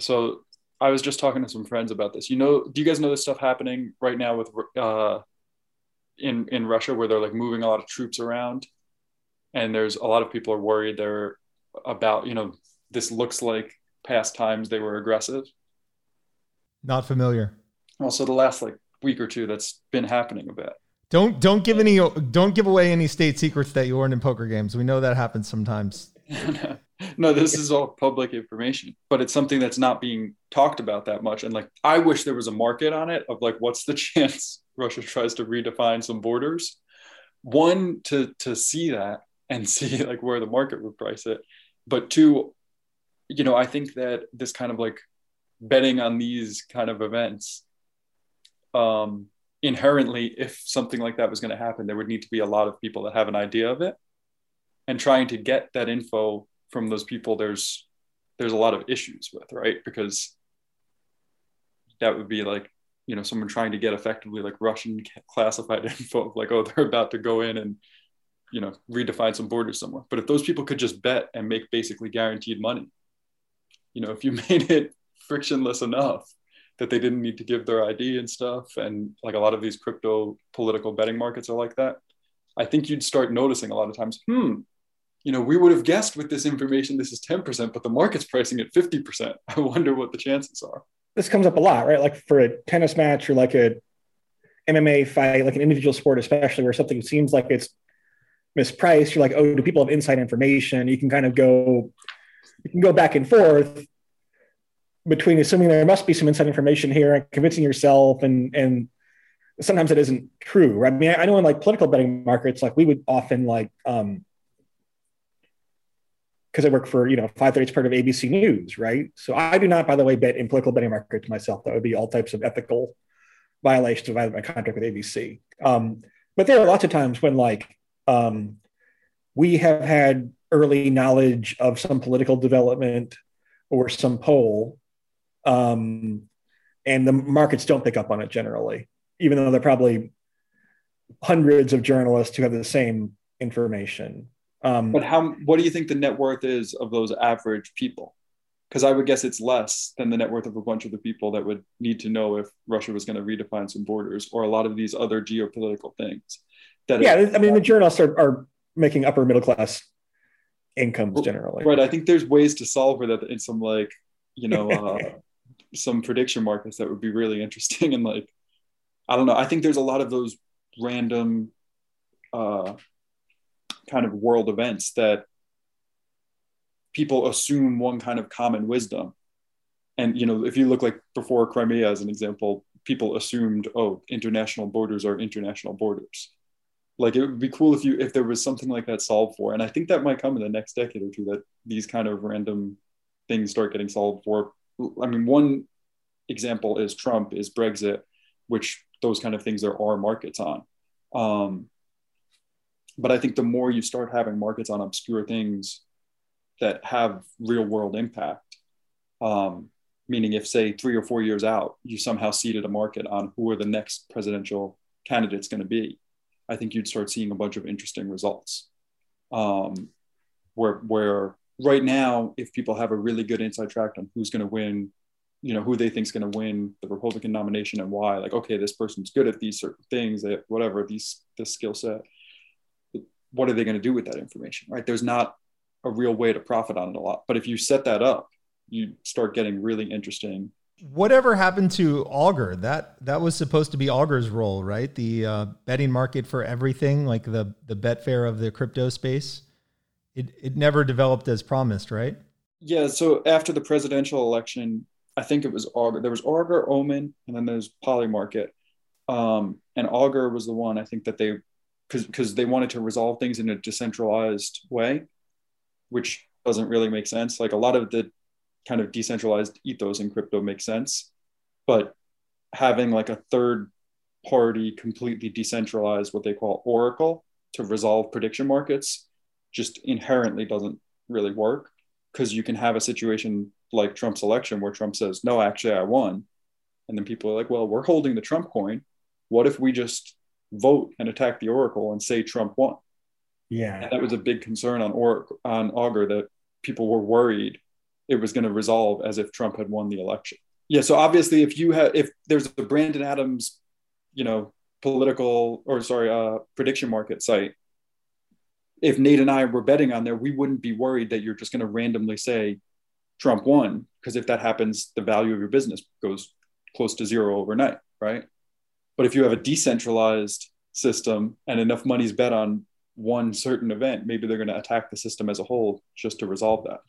so i was just talking to some friends about this you know do you guys know this stuff happening right now with uh in in russia where they're like moving a lot of troops around and there's a lot of people are worried they're about you know this looks like past times they were aggressive? Not familiar. Also the last like week or two that's been happening a bit. Don't don't give any don't give away any state secrets that you learned in poker games. We know that happens sometimes. No, this is all public information, but it's something that's not being talked about that much. And like, I wish there was a market on it of like, what's the chance Russia tries to redefine some borders? One, to to see that and see like where the market would price it, but two, you know, I think that this kind of like betting on these kind of events, um, inherently, if something like that was going to happen, there would need to be a lot of people that have an idea of it. And trying to get that info from those people there's there's a lot of issues with right? Because that would be like you know someone trying to get effectively like russian classified info like oh they're about to go in and you know redefine some borders somewhere. But if those people could just bet and make basically guaranteed money you know if you made it frictionless enough that they didn't need to give their id and stuff and like a lot of these crypto political betting markets are like that i think you'd start noticing a lot of times hmm you know, we would have guessed with this information this is 10%, but the market's pricing at 50%. I wonder what the chances are. This comes up a lot, right? Like for a tennis match or like a MMA fight, like an individual sport, especially where something seems like it's mispriced, you're like, oh, do people have inside information? You can kind of go, you can go back and forth between assuming there must be some inside information here and convincing yourself and and sometimes it isn't true right? i mean i know in like political betting markets like we would often like um because I work for you know 538 part of ABC News, right? So I do not, by the way, bet in political betting markets myself. That would be all types of ethical violations of my contract with ABC. Um, but there are lots of times when like um, we have had early knowledge of some political development or some poll, um, and the markets don't pick up on it generally, even though they're probably hundreds of journalists who have the same information. Um, but how? What do you think the net worth is of those average people? Because I would guess it's less than the net worth of a bunch of the people that would need to know if Russia was going to redefine some borders or a lot of these other geopolitical things. That yeah, I mean, the journalists are, are making upper middle class incomes generally. Right. I think there's ways to solve for that in some like, you know, uh, some prediction markets that would be really interesting. And like, I don't know. I think there's a lot of those random uh, kind of world events that people assume one kind of common wisdom. And, you know, if you look like before Crimea as an example, people assumed, oh, international borders are international borders like it would be cool if you if there was something like that solved for and i think that might come in the next decade or two that these kind of random things start getting solved for. I mean one example is trump is brexit which those kind of things there are markets on. Um, but i think the more you start having markets on obscure things that have real world impact um, meaning if say three or four years out you somehow seeded a market on who are the next presidential candidates going to be I think you'd start seeing a bunch of interesting results. Um, where where right now, if people have a really good inside track on who's going to win, you know, who they think is going to win the Republican nomination and why, like, okay, this person's good at these certain things, they have whatever these this skill set. What are they going to do with that information? Right? There's not a real way to profit on it a lot. But if you set that up, you start getting really interesting Whatever happened to Augur? That that was supposed to be Augur's role, right? The uh, betting market for everything, like the the Betfair of the crypto space. It it never developed as promised, right? Yeah. So after the presidential election, I think it was Augur. There was Augur, Omen, and then there's Polymarket. Um, and Augur was the one I think that they because because they wanted to resolve things in a decentralized way, which doesn't really make sense. Like a lot of the kind of decentralized ethos in crypto makes sense. But having like a third party completely decentralized, what they call Oracle, to resolve prediction markets just inherently doesn't really work because you can have a situation like Trump's election where Trump says, No, actually, I won. And then people are like, Well, we're holding the Trump coin. What if we just vote and attack the Oracle and say Trump won? Yeah. And that was a big concern on or on Augur that people were worried it was going to resolve as if Trump had won the election. Yeah. So obviously, if you have, if there's a Brandon Adams, you know, political or sorry, uh, prediction market site, if Nate and I were betting on there, we wouldn't be worried that you're just going to randomly say Trump won, because if that happens, the value of your business goes close to zero overnight, right? But if you have a decentralized system and enough money's bet on one certain event, maybe they're going to attack the system as a whole just to resolve that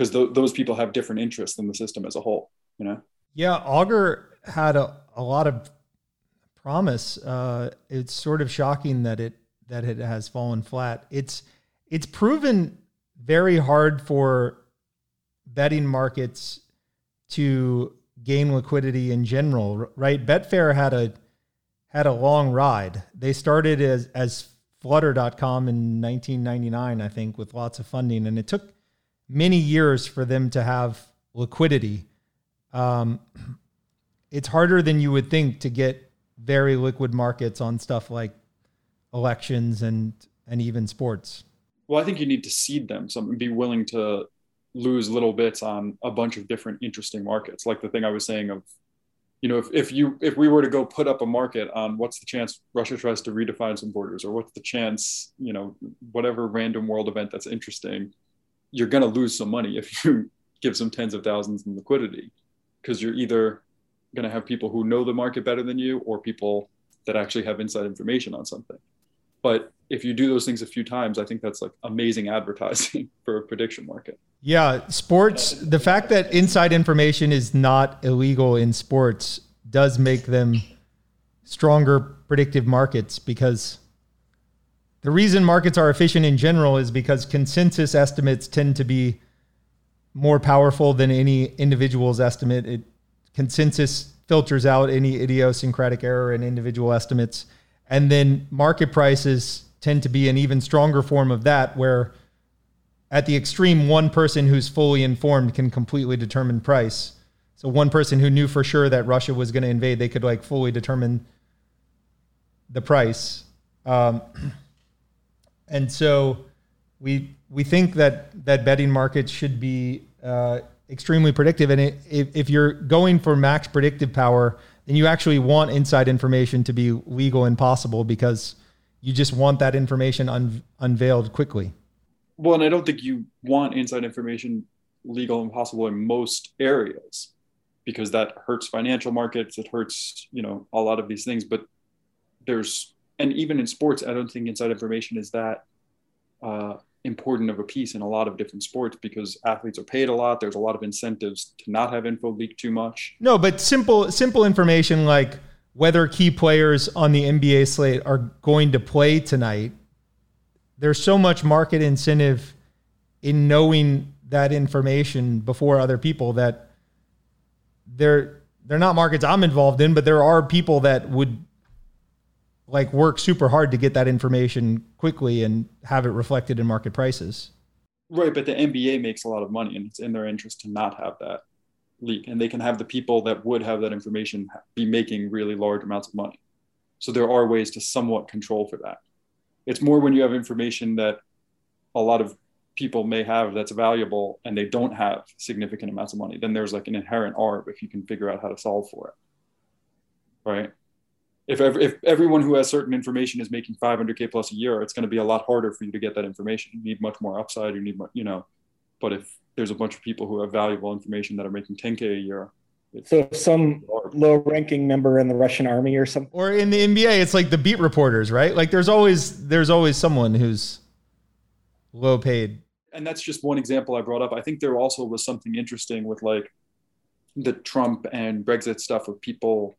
because th- those people have different interests than the system as a whole you know? Yeah augur had a, a lot of promise. Uh, it's sort of shocking that it that it has fallen flat. It's it's proven very hard for betting markets to gain liquidity in general right? Betfair had a had a long ride. They started as as flutter.com in 1999 i think with lots of funding and it took many years for them to have liquidity. Um, it's harder than you would think to get very liquid markets on stuff like elections and and even sports. Well, I think you need to seed them. So be willing to lose little bits on a bunch of different interesting markets. Like the thing I was saying of, you know, if, if you if we were to go put up a market on what's the chance Russia tries to redefine some borders, or what's the chance, you know, whatever random world event that's interesting, you're going to lose some money if you give some tens of thousands in liquidity because you're either going to have people who know the market better than you or people that actually have inside information on something. But if you do those things a few times, I think that's like amazing advertising for a prediction market. Yeah, sports, the fact that inside information is not illegal in sports does make them stronger predictive markets because the reason markets are efficient in general is because consensus estimates tend to be more powerful than any individual's estimate. It consensus filters out any idiosyncratic error in individual estimates. And then market prices tend to be an even stronger form of that, where at the extreme, one person who's fully informed can completely determine price. So one person who knew for sure that Russia was going to invade, they could like fully determine the price. Um, and so we we think that that betting markets should be uh, extremely predictive. And it, if, if you're going for max predictive power, then you actually want inside information to be legal and possible because you just want that information un- unveiled quickly. Well, and I don't think you want inside information legal and possible in most areas because that hurts financial markets. It hurts, you know, a lot of these things. But there's, and even in sports, I don't think inside information is that uh, important of a piece in a lot of different sports because athletes are paid a lot. There's a lot of incentives to not have info leak too much. No, but simple simple information like whether key players on the NBA slate are going to play tonight. There's so much market incentive in knowing that information before other people that they're they're not markets I'm involved in, but there are people that would like work super hard to get that information quickly and have it reflected in market prices. Right, but the NBA makes a lot of money and it's in their interest to not have that leak and they can have the people that would have that information be making really large amounts of money. So there are ways to somewhat control for that. It's more when you have information that a lot of people may have that's valuable and they don't have significant amounts of money, then there's like an inherent arb if you can figure out how to solve for it. Right if, every, if everyone who has certain information is making 500k plus a year it's going to be a lot harder for you to get that information. You need much more upside you need more you know. But if there's a bunch of people who have valuable information that are making 10k a year so some low ranking member in the russian army or something or in the nba it's like the beat reporters right? Like there's always there's always someone who's low paid. And that's just one example i brought up. I think there also was something interesting with like the trump and brexit stuff of people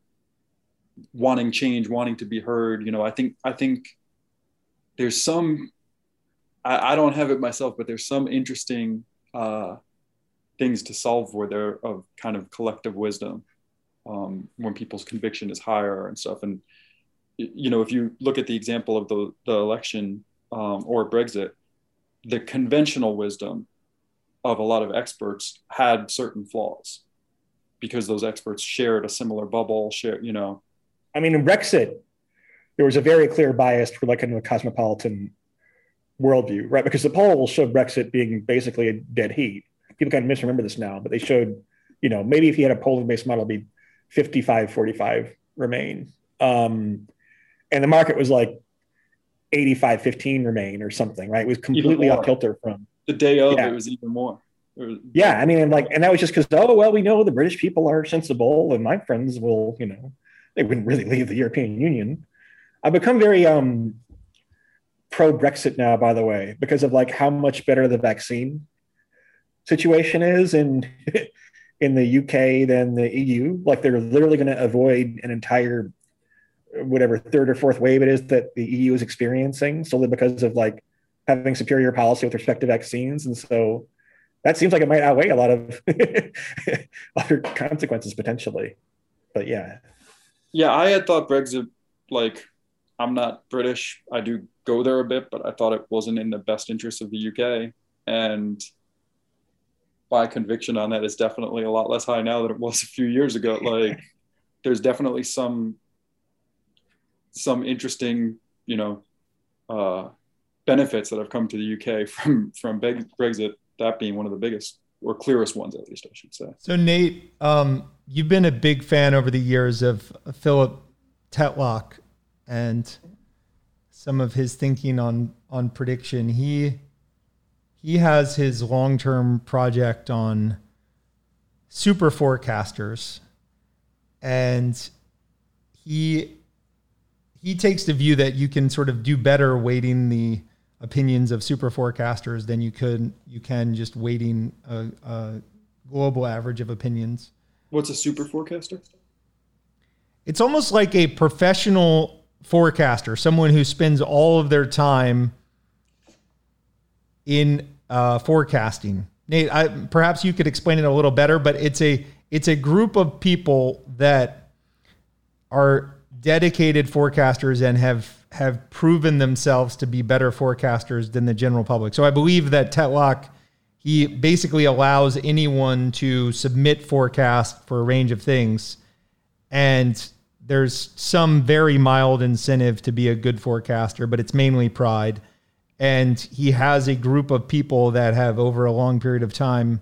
wanting change, wanting to be heard. You know, I think I think there's some. I, I don't have it myself, but there's some interesting uh, things to solve where they're of kind of collective wisdom um, when people's conviction is higher and stuff. And you know, if you look at the example of the the election um, or Brexit, the conventional wisdom of a lot of experts had certain flaws because those experts shared a similar bubble share you know I mean, in Brexit, there was a very clear bias for like a cosmopolitan worldview, right? Because the polls showed Brexit being basically a dead heat. People kind of misremember this now, but they showed, you know, maybe if you had a polling based model, it'd be 55 45 remain. Um, and the market was like 85 15 remain or something, right? It was completely off kilter from the day of, yeah. it was even more. Was, yeah, I mean, and like, and that was just because, oh, well, we know the British people are sensible, and my friends will, you know, they wouldn't really leave the European Union. I've become very um, pro Brexit now, by the way, because of like how much better the vaccine situation is in in the UK than the EU. Like they're literally going to avoid an entire whatever third or fourth wave it is that the EU is experiencing solely because of like having superior policy with respect to vaccines. And so that seems like it might outweigh a lot of other consequences potentially. But yeah, yeah, I had thought Brexit, like, I'm not British. I do go there a bit, but I thought it wasn't in the best interest of the UK. And my conviction on that is definitely a lot less high now than it was a few years ago. Like, there's definitely some some interesting, you know, uh, benefits that have come to the UK from from Brexit. That being one of the biggest or clearest ones, at least I should say. So Nate, um, you've been a big fan over the years of Philip Tetlock and some of his thinking on on prediction. He he has his long term project on super forecasters, and he he takes the view that you can sort of do better weighting the opinions of super forecasters than you could you can just weighting a, a global average of opinions. What's a super forecaster? It's almost like a professional forecaster, someone who spends all of their time in uh, forecasting. Nate, I, perhaps you could explain it a little better, but it's a it's a group of people that are dedicated forecasters and have have proven themselves to be better forecasters than the general public. So I believe that Tetlock he basically allows anyone to submit forecast for a range of things and there's some very mild incentive to be a good forecaster, but it's mainly pride. And he has a group of people that have over a long period of time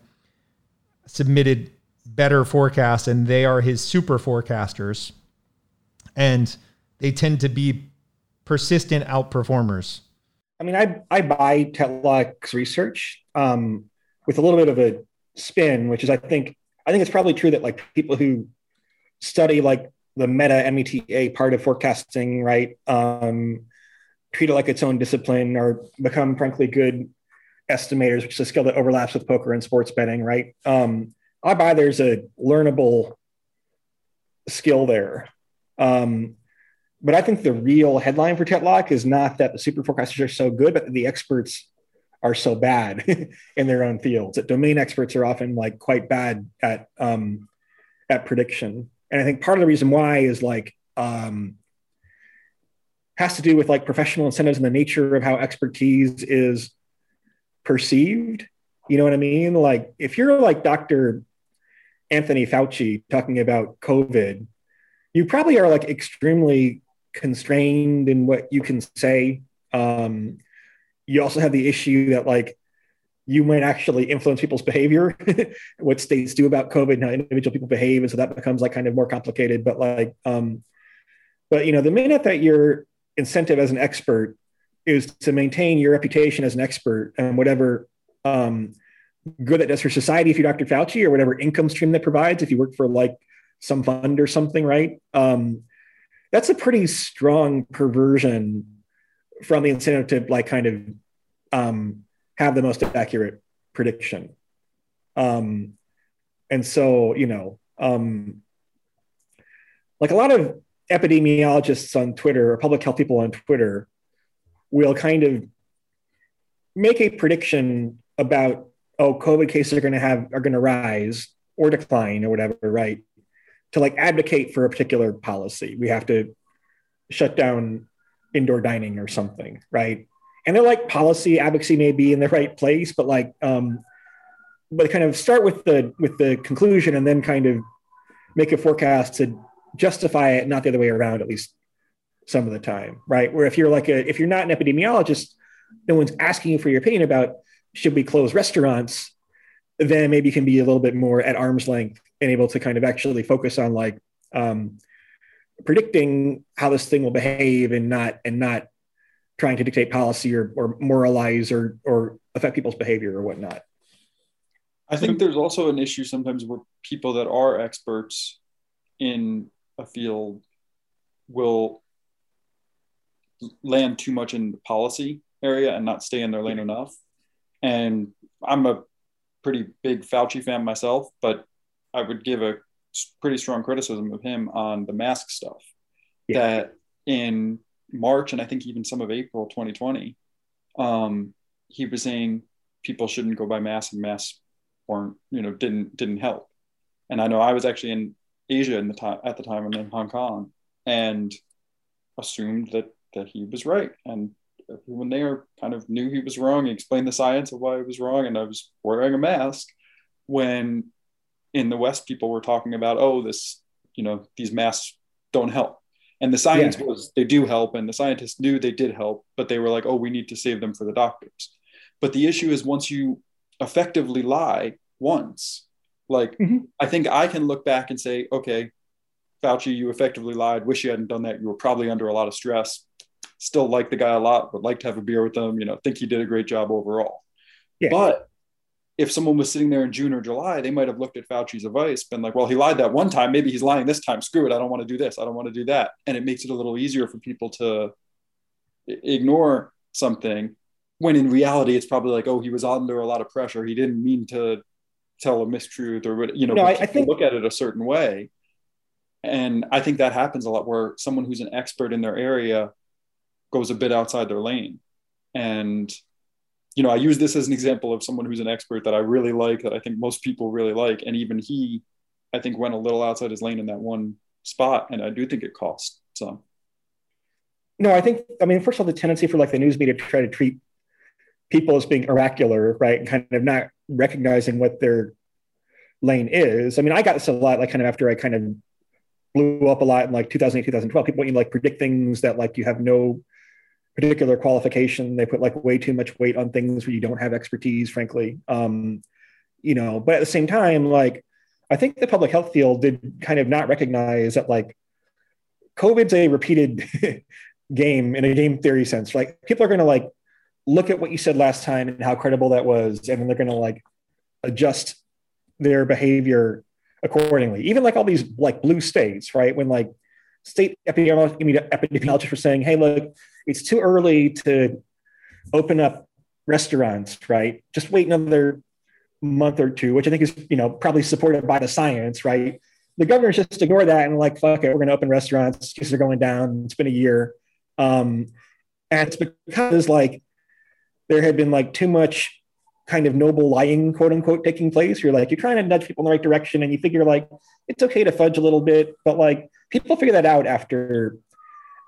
submitted better forecasts and they are his super forecasters. And they tend to be persistent outperformers. I mean, I, I buy Tetlock's research um, with a little bit of a spin, which is I think I think it's probably true that like people who study like the meta META part of forecasting, right, um, treat it like its own discipline or become frankly good estimators, which is a skill that overlaps with poker and sports betting, right? Um, I buy there's a learnable skill there. Um, but I think the real headline for Tetlock is not that the super forecasters are so good, but the experts are so bad in their own fields. That domain experts are often like quite bad at um, at prediction. And I think part of the reason why is like um, has to do with like professional incentives and the nature of how expertise is perceived. You know what I mean? Like if you're like Dr. Anthony Fauci talking about COVID, you probably are like extremely constrained in what you can say. Um, you also have the issue that like you might actually influence people's behavior, what states do about COVID and how individual people behave, and so that becomes like kind of more complicated. But like, um, but you know, the minute that your incentive as an expert is to maintain your reputation as an expert and whatever um, good that does for society, if you're Dr. Fauci, or whatever income stream that provides, if you work for like some fund or something, right? Um, that's a pretty strong perversion from the incentive to like kind of um, have the most accurate prediction. Um, and so, you know, um, like a lot of epidemiologists on Twitter or public health people on Twitter will kind of make a prediction about, oh, COVID cases are going to have, are going to rise or decline or whatever, right? to like advocate for a particular policy. We have to shut down indoor dining or something, right? And they're like policy advocacy may be in the right place, but like, um, but kind of start with the with the conclusion and then kind of make a forecast to justify it, not the other way around, at least some of the time, right? Where if you're like a if you're not an epidemiologist, no one's asking you for your opinion about should we close restaurants, then maybe you can be a little bit more at arm's length and able to kind of actually focus on like um, predicting how this thing will behave and not and not trying to dictate policy or, or moralize or or affect people's behavior or whatnot. I think there's also an issue sometimes where people that are experts in a field will land too much in the policy area and not stay in their lane enough. And I'm a pretty big Fauci fan myself, but I would give a pretty strong criticism of him on the mask stuff. Yeah. That in March and I think even some of April 2020, um, he was saying people shouldn't go buy masks and masks weren't, you know, didn't didn't help. And I know I was actually in Asia in the time at the time and in Hong Kong and assumed that that he was right. And everyone there kind of knew he was wrong. He explained the science of why he was wrong, and I was wearing a mask when in the West, people were talking about, oh, this, you know, these masks don't help. And the science yeah. was they do help, and the scientists knew they did help, but they were like, oh, we need to save them for the doctors. But the issue is once you effectively lie once, like mm-hmm. I think I can look back and say, okay, Fauci, you effectively lied. Wish you hadn't done that. You were probably under a lot of stress. Still like the guy a lot, would like to have a beer with him. You know, think he did a great job overall. Yeah. But if someone was sitting there in June or July, they might have looked at Fauci's advice, been like, well, he lied that one time. Maybe he's lying this time. Screw it. I don't want to do this. I don't want to do that. And it makes it a little easier for people to ignore something when in reality, it's probably like, oh, he was under a lot of pressure. He didn't mean to tell a mistruth or, you know, no, I, I think look at it a certain way. and I think that happens a lot where someone who's an expert in their area goes a bit outside their lane. And, you know, I use this as an example of someone who's an expert that I really like, that I think most people really like. And even he, I think, went a little outside his lane in that one spot. And I do think it cost some. No, I think, I mean, first of all, the tendency for like the news media to try to treat people as being oracular, right? And kind of not recognizing what their lane is. I mean, I got this a lot, like kind of after I kind of blew up a lot in like 2008, 2012. People you like predict things that like you have no particular qualification. They put like way too much weight on things where you don't have expertise, frankly. Um, you know, but at the same time, like I think the public health field did kind of not recognize that like COVID's a repeated game in a game theory sense. Like people are going to like look at what you said last time and how credible that was, and then they're going to like adjust their behavior accordingly. Even like all these like blue states, right? When like state epidemiologists were saying, hey, look, it's too early to open up restaurants, right? Just wait another month or two, which I think is, you know, probably supported by the science, right? The governors just ignore that and like, fuck it, we're going to open restaurants because they're going down. It's been a year. Um, and it's because like there had been like too much kind of noble lying, quote unquote, taking place. You're like, you're trying to nudge people in the right direction and you figure like it's okay to fudge a little bit, but like people figure that out after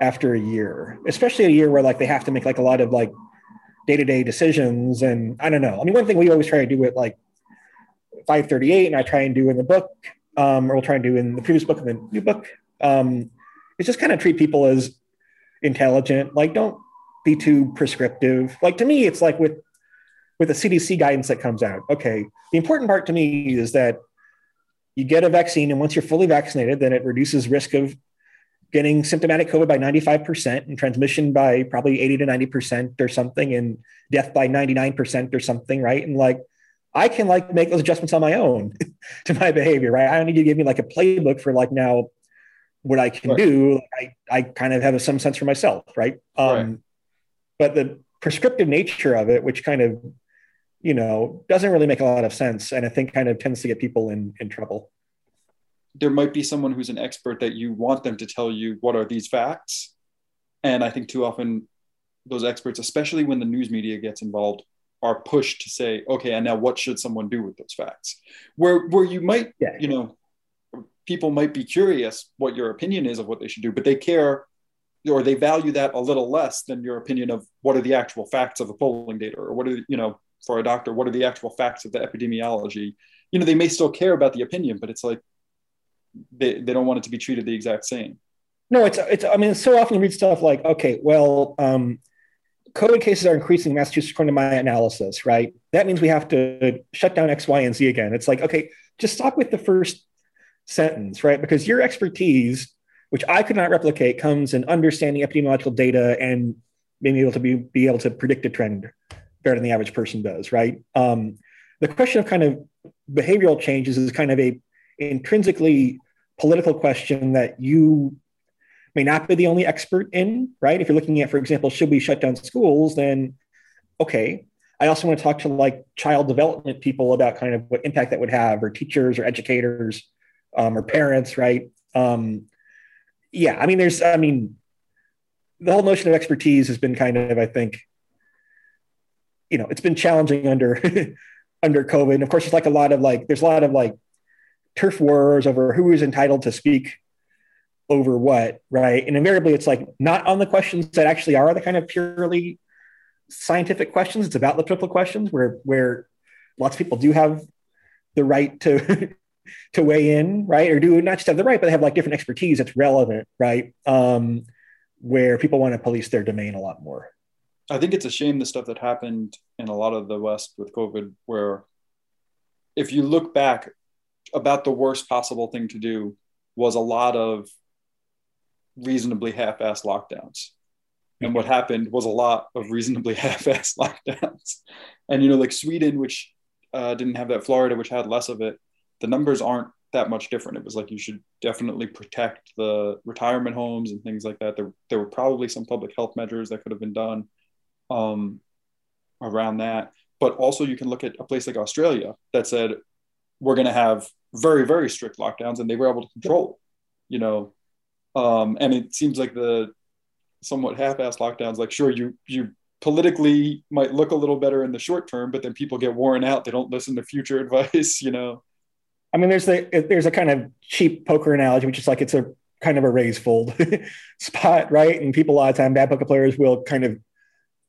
after a year, especially a year where like they have to make like a lot of like day-to-day decisions. And I don't know. I mean, one thing we always try to do with like 538 and I try and do in the book, um, or we'll try and do in the previous book and the new book, um, is just kind of treat people as intelligent. Like don't be too prescriptive. Like to me, it's like with with the CDC guidance that comes out. Okay, the important part to me is that you get a vaccine, and once you're fully vaccinated, then it reduces risk of getting symptomatic COVID by 95% and transmission by probably 80 to 90% or something, and death by 99% or something, right? And like, I can like make those adjustments on my own to my behavior, right? I don't need to give me like a playbook for like now what I can right. do. I, I kind of have some sense for myself, right? Um, right. But the prescriptive nature of it, which kind of you know, doesn't really make a lot of sense. And I think kind of tends to get people in, in trouble. There might be someone who's an expert that you want them to tell you what are these facts. And I think too often those experts, especially when the news media gets involved, are pushed to say, okay, and now what should someone do with those facts? Where where you might, yeah. you know, people might be curious what your opinion is of what they should do, but they care or they value that a little less than your opinion of what are the actual facts of the polling data or what are you know for a doctor what are the actual facts of the epidemiology? You know they may still care about the opinion but it's like they, they don't want it to be treated the exact same. No it's it's i mean so often you read stuff like okay well um covid cases are increasing in massachusetts according to my analysis right? That means we have to shut down x y and z again. It's like okay just stop with the first sentence right? Because your expertise which i could not replicate comes in understanding epidemiological data and being able to be, be able to predict a trend better than the average person does, right? Um, the question of kind of behavioral changes is kind of a intrinsically political question that you may not be the only expert in, right? If you're looking at, for example, should we shut down schools, then okay. I also want to talk to like child development people about kind of what impact that would have, or teachers or educators um, or parents, right? Um, yeah, I mean, there's, I mean, the whole notion of expertise has been kind of, I think, you know, it's been challenging under under COVID. And of course, it's like a lot of like, there's a lot of like turf wars over who is entitled to speak over what, right? And invariably, it's like not on the questions that actually are the kind of purely scientific questions. It's about the political questions where where lots of people do have the right to to weigh in, right? Or do not just have the right, but they have like different expertise that's relevant, right? Um, where people want to police their domain a lot more. I think it's a shame the stuff that happened in a lot of the West with COVID, where if you look back, about the worst possible thing to do was a lot of reasonably half-assed lockdowns. And what happened was a lot of reasonably half-assed lockdowns. And you know, like Sweden, which uh, didn't have that, Florida, which had less of it, the numbers aren't that much different. It was like you should definitely protect the retirement homes and things like that. There, there were probably some public health measures that could have been done um, around that. But also, you can look at a place like Australia that said, we're going to have very, very strict lockdowns, and they were able to control you know, um, and it seems like the somewhat half-assed lockdowns, like sure you you politically might look a little better in the short term, but then people get worn out. They don't listen to future advice, you know. I mean, there's the there's a kind of cheap poker analogy, which is like it's a kind of a raise fold spot, right? And people a lot of time bad poker players will kind of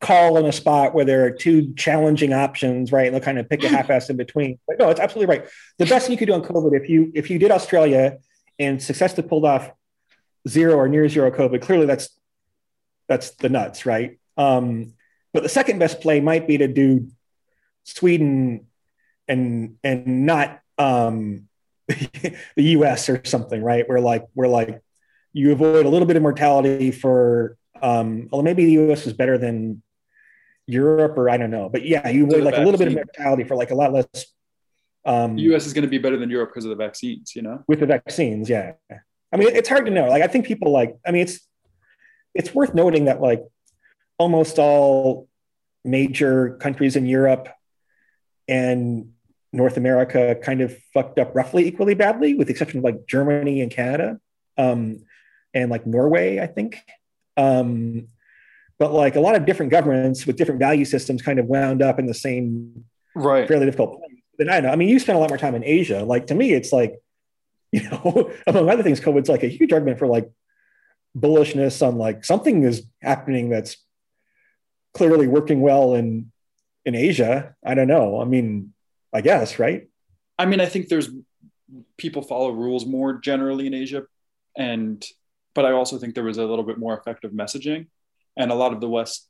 call in a spot where there are two challenging options, right? And they'll kind of pick a half-ass in between. But no, it's absolutely right. The best thing you could do on COVID, if you if you did Australia and successfully pulled off zero or near zero COVID, clearly that's that's the nuts, right? Um, but the second best play might be to do Sweden and and not um, the U.S. or something, right? Where like where like you avoid a little bit of mortality for um, well, maybe the U.S. is better than Europe or I don't know, but yeah, you avoid like vaccine. a little bit of mortality for like a lot less. Um, the U.S. is going to be better than Europe because of the vaccines, you know. With the vaccines, yeah. I mean, it's hard to know. Like, I think people like. I mean, it's it's worth noting that like almost all major countries in Europe and North America kind of fucked up roughly equally badly, with the exception of like Germany and Canada, um, and like Norway, I think. Um, but like a lot of different governments with different value systems kind of wound up in the same right fairly difficult place. But I know. I mean, you spend a lot more time in Asia. Like to me, it's like, you know, among other things, COVID's like a huge argument for like bullishness on like something is happening that's clearly working well in in Asia. I don't know. I mean, I guess, right? I mean, I think there's people follow rules more generally in Asia and but I also think there was a little bit more effective messaging and a lot of the West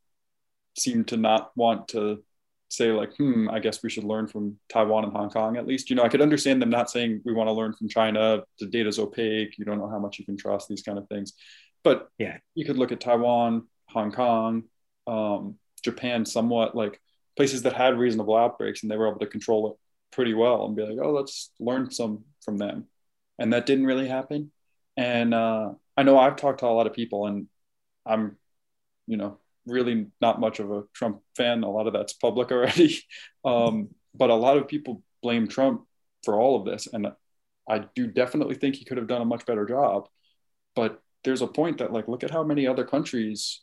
seemed to not want to say like, hmm, I guess we should learn from Taiwan and Hong Kong at least. You know, I could understand them not saying we want to learn from China. The data's opaque. You don't know how much you can trust these kind of things. But yeah, you could look at Taiwan, Hong Kong, um, Japan, somewhat like places that had reasonable outbreaks and they were able to control it pretty well and be like, oh, let's learn some from them. And that didn't really happen. And uh, I know I've talked to a lot of people and I'm, you know, really not much of a Trump fan. A lot of that's public already. Um, but a lot of people blame Trump for all of this. And I do definitely think he could have done a much better job. But there's a point that like look at how many other countries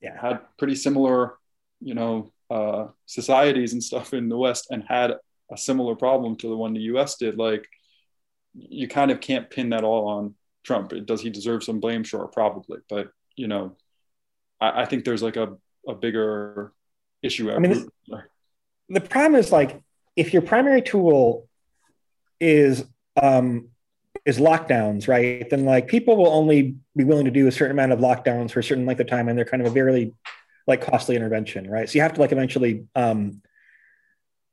yeah. had pretty similar you know uh, societies and stuff in the west and had a similar problem to the one the us did like you kind of can't pin that all on trump does he deserve some blame sure probably but you know i, I think there's like a, a bigger issue i mean this, the problem is like if your primary tool is um, is lockdowns, right? Then like people will only be willing to do a certain amount of lockdowns for a certain length of time, and they're kind of a very like costly intervention, right? So you have to like eventually, um,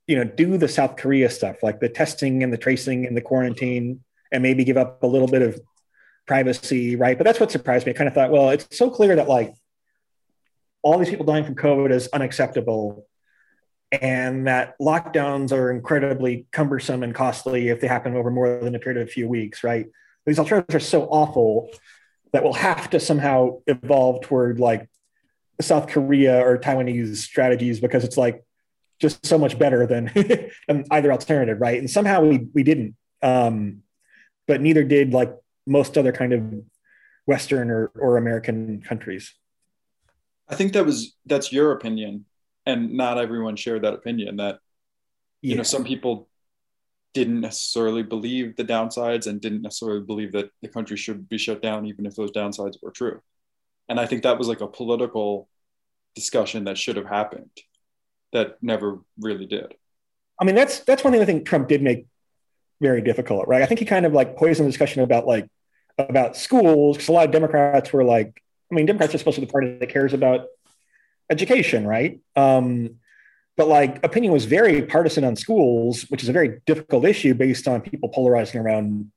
you know, do the South Korea stuff, like the testing and the tracing and the quarantine, and maybe give up a little bit of privacy, right? But that's what surprised me. I kind of thought, well, it's so clear that like all these people dying from COVID is unacceptable and that lockdowns are incredibly cumbersome and costly if they happen over more than a period of a few weeks, right? These alternatives are so awful that we'll have to somehow evolve toward like South Korea or Taiwanese strategies because it's like just so much better than, either alternative, right? And somehow we we didn't, um, but neither did like most other kind of Western or, or American countries. I think that was that's your opinion and not everyone shared that opinion that you yeah. know some people didn't necessarily believe the downsides and didn't necessarily believe that the country should be shut down even if those downsides were true. And i think that was like a political discussion that should have happened that never really did. I mean that's that's one thing i think trump did make very difficult right? I think he kind of like poisoned the discussion about like about schools because a lot of democrats were like i mean democrats are supposed to be the party that cares about education, right? Um, but like opinion was very partisan on schools, which is a very difficult issue based on people polarizing around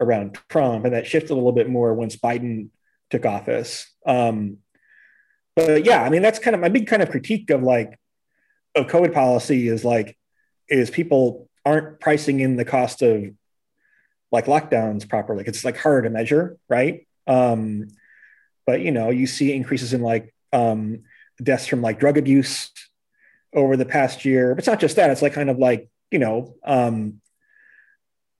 around Trump, and that shifted a little bit more once Biden took office. Um, but yeah, I mean that's kind of my big kind of critique of like of COVID policy is like is people aren't pricing in the cost of like lockdowns properly. It's like hard to measure, right? Um, but you know, you see increases in like um, deaths from like drug abuse over the past year. But it's not just that. It's like kind of like, you know, um,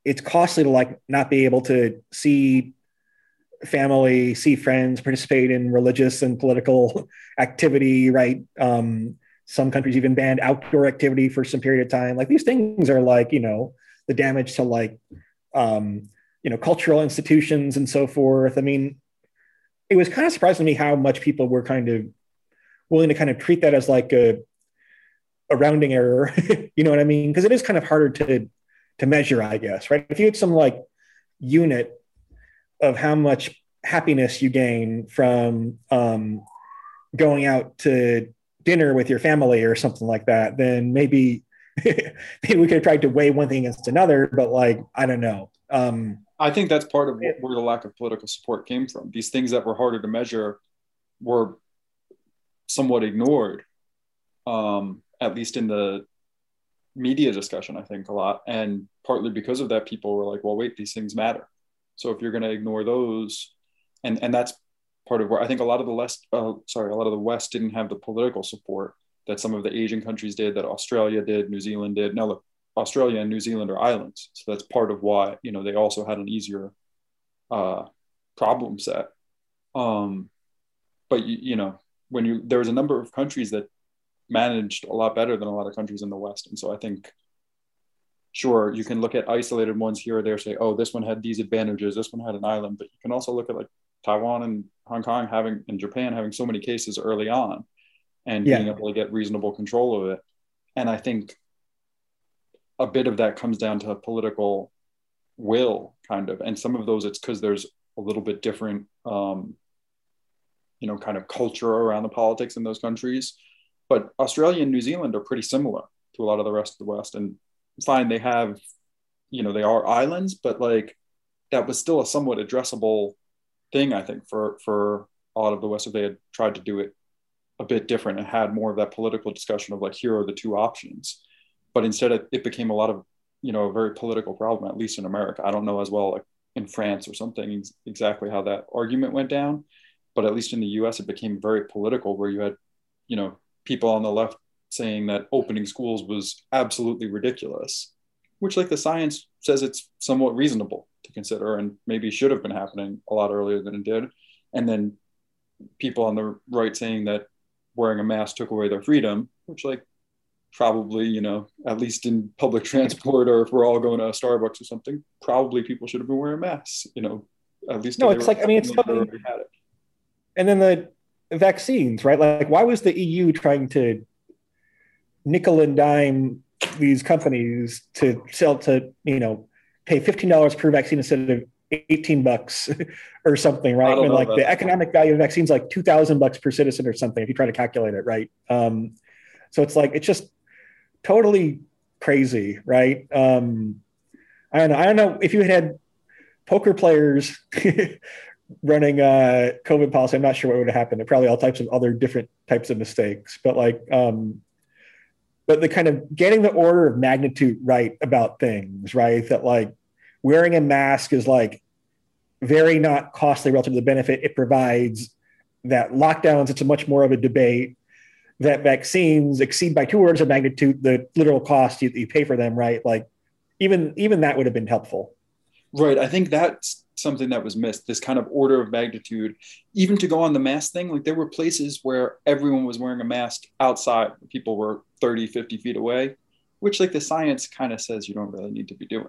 it's costly to like not be able to see family, see friends, participate in religious and political activity, right? Um, some countries even banned outdoor activity for some period of time. Like these things are like, you know, the damage to like, um, you know, cultural institutions and so forth. I mean, it was kind of surprising to me how much people were kind of willing to kind of treat that as like a, a rounding error. you know what I mean? Because it is kind of harder to to measure, I guess, right? If you had some like unit of how much happiness you gain from um, going out to dinner with your family or something like that, then maybe maybe we could have tried to weigh one thing against another. But like, I don't know. Um, I think that's part of where the lack of political support came from. These things that were harder to measure were somewhat ignored, um, at least in the media discussion, I think a lot. And partly because of that, people were like, well, wait, these things matter. So if you're going to ignore those, and and that's part of where I think a lot of the West, uh, sorry, a lot of the West didn't have the political support that some of the Asian countries did, that Australia did, New Zealand did. Now look, Australia and New Zealand are islands, so that's part of why you know they also had an easier uh, problem set. Um, but you, you know when you there was a number of countries that managed a lot better than a lot of countries in the West, and so I think sure you can look at isolated ones here or there say oh this one had these advantages this one had an island but you can also look at like taiwan and hong kong having and japan having so many cases early on and yeah. being able to get reasonable control of it and i think a bit of that comes down to political will kind of. And some of those it's because there's a little bit different um, you know kind of culture around the politics in those countries. But australia and new zealand are pretty similar to a lot of the rest of the west. And fine they have you know they are islands but like that was still a somewhat addressable thing i think for for a lot of the west if they had tried to do it a bit different and had more of that political discussion of like here are the two options but instead it became a lot of you know a very political problem at least in america i don't know as well like in france or something exactly how that argument went down but at least in the us it became very political where you had you know people on the left saying that opening schools was absolutely ridiculous, which, like the science says, it's somewhat reasonable to consider and maybe should have been happening a lot earlier than it did. And then people on the right saying that wearing a mask took away their freedom, which, like, probably, you know, at least in public transport or if we're all going to a Starbucks or something, probably people should have been wearing masks, you know, at least. No, it's like, I mean, it's something. It. And then the vaccines, right? Like, why was the EU trying to nickel and dime these companies to sell to you know pay fifteen dollars per vaccine instead of eighteen bucks or something, right? Mean, like the economic value of vaccines like two thousand bucks per citizen or something if you try to calculate it, right? Um, so it's like it's just totally crazy, right? Um, I don't know. I don't know if you had, had poker players running uh, COVID policy. I'm not sure what would have happened. Probably all types of other different types of mistakes, but like um, but the kind of getting the order of magnitude right about things, right? That like wearing a mask is like very not costly relative to the benefit it provides. That lockdowns, it's a much more of a debate. That vaccines exceed by two orders of magnitude the literal cost you, you pay for them, right? Like even even that would have been helpful. Right. I think that's something that was missed this kind of order of magnitude even to go on the mask thing like there were places where everyone was wearing a mask outside people were 30 50 feet away which like the science kind of says you don't really need to be doing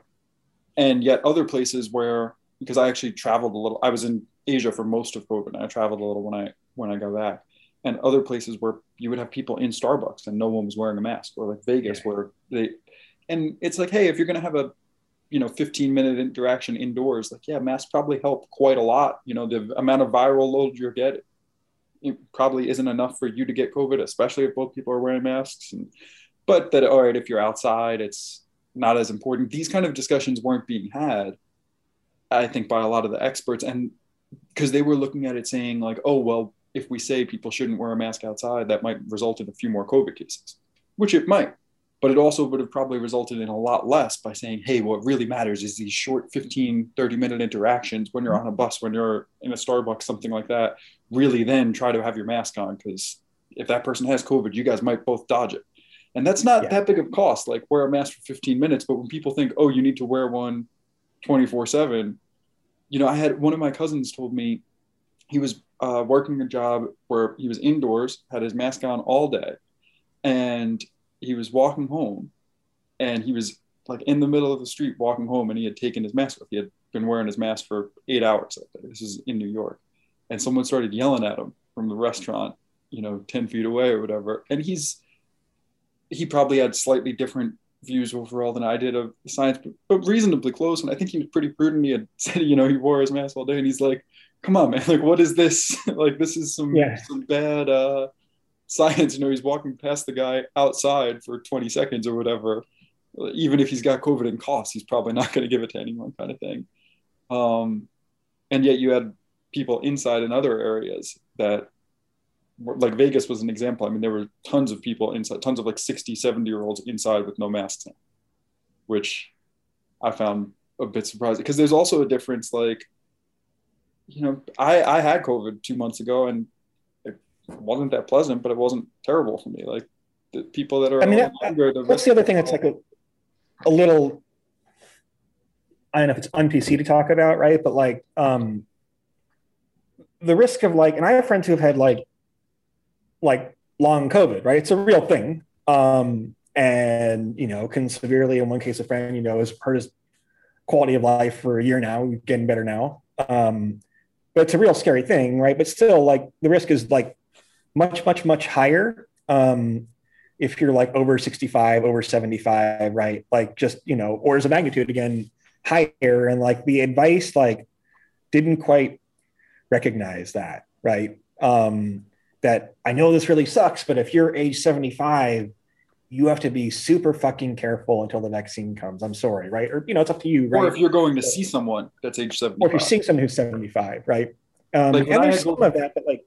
and yet other places where because i actually traveled a little i was in asia for most of covid and i traveled a little when i when i got back and other places where you would have people in starbucks and no one was wearing a mask or like vegas yeah. where they and it's like hey if you're going to have a you know 15 minute interaction indoors like yeah masks probably help quite a lot you know the amount of viral load you're getting it probably isn't enough for you to get covid especially if both people are wearing masks and but that all right if you're outside it's not as important these kind of discussions weren't being had i think by a lot of the experts and because they were looking at it saying like oh well if we say people shouldn't wear a mask outside that might result in a few more covid cases which it might but it also would have probably resulted in a lot less by saying hey what really matters is these short 15 30 minute interactions when you're on a bus when you're in a starbucks something like that really then try to have your mask on because if that person has covid you guys might both dodge it and that's not yeah. that big of cost like wear a mask for 15 minutes but when people think oh you need to wear one 24 7 you know, I had one of my cousins told me he was uh, working a job where he was indoors, had his mask on all day, and he was walking home, and he was like in the middle of the street walking home, and he had taken his mask off. He had been wearing his mask for eight hours. This is in New York, and someone started yelling at him from the restaurant, you know, ten feet away or whatever. And he's he probably had slightly different views overall than I did of science, but, but reasonably close. And I think he was pretty prudent. He had said, you know, he wore his mask all day, and he's like, "Come on, man! Like, what is this? like, this is some yeah. some bad uh, science." You know, he's walking past the guy outside for 20 seconds or whatever. Even if he's got COVID and coughs, he's probably not going to give it to anyone, kind of thing. Um, and yet, you had people inside in other areas that like Vegas was an example. I mean, there were tons of people inside, tons of like 60, 70 year olds inside with no masks on, which I found a bit surprising because there's also a difference. Like, you know, I, I had COVID two months ago and it wasn't that pleasant, but it wasn't terrible for me. Like the people that are, I mean, that, younger, the that's the other thing that's like a, a little, I don't know if it's un PC to talk about, right? But like, um, the risk of like, and I have friends who have had like like long COVID, right? It's a real thing. Um, and, you know, can severely, in one case, a friend, you know, has hurt his quality of life for a year now, getting better now. Um, it's a real scary thing, right? But still, like the risk is like much, much, much higher. Um, if you're like over 65, over 75, right? Like just, you know, orders of magnitude again higher. And like the advice, like, didn't quite recognize that, right? Um, that I know this really sucks, but if you're age 75, you have to be super fucking careful until the vaccine comes. I'm sorry, right? Or you know, it's up to you, right? Or if you're going to see someone that's age 75. Or if you're seeing someone who's 75, right? Um, like and there's some of that, but like,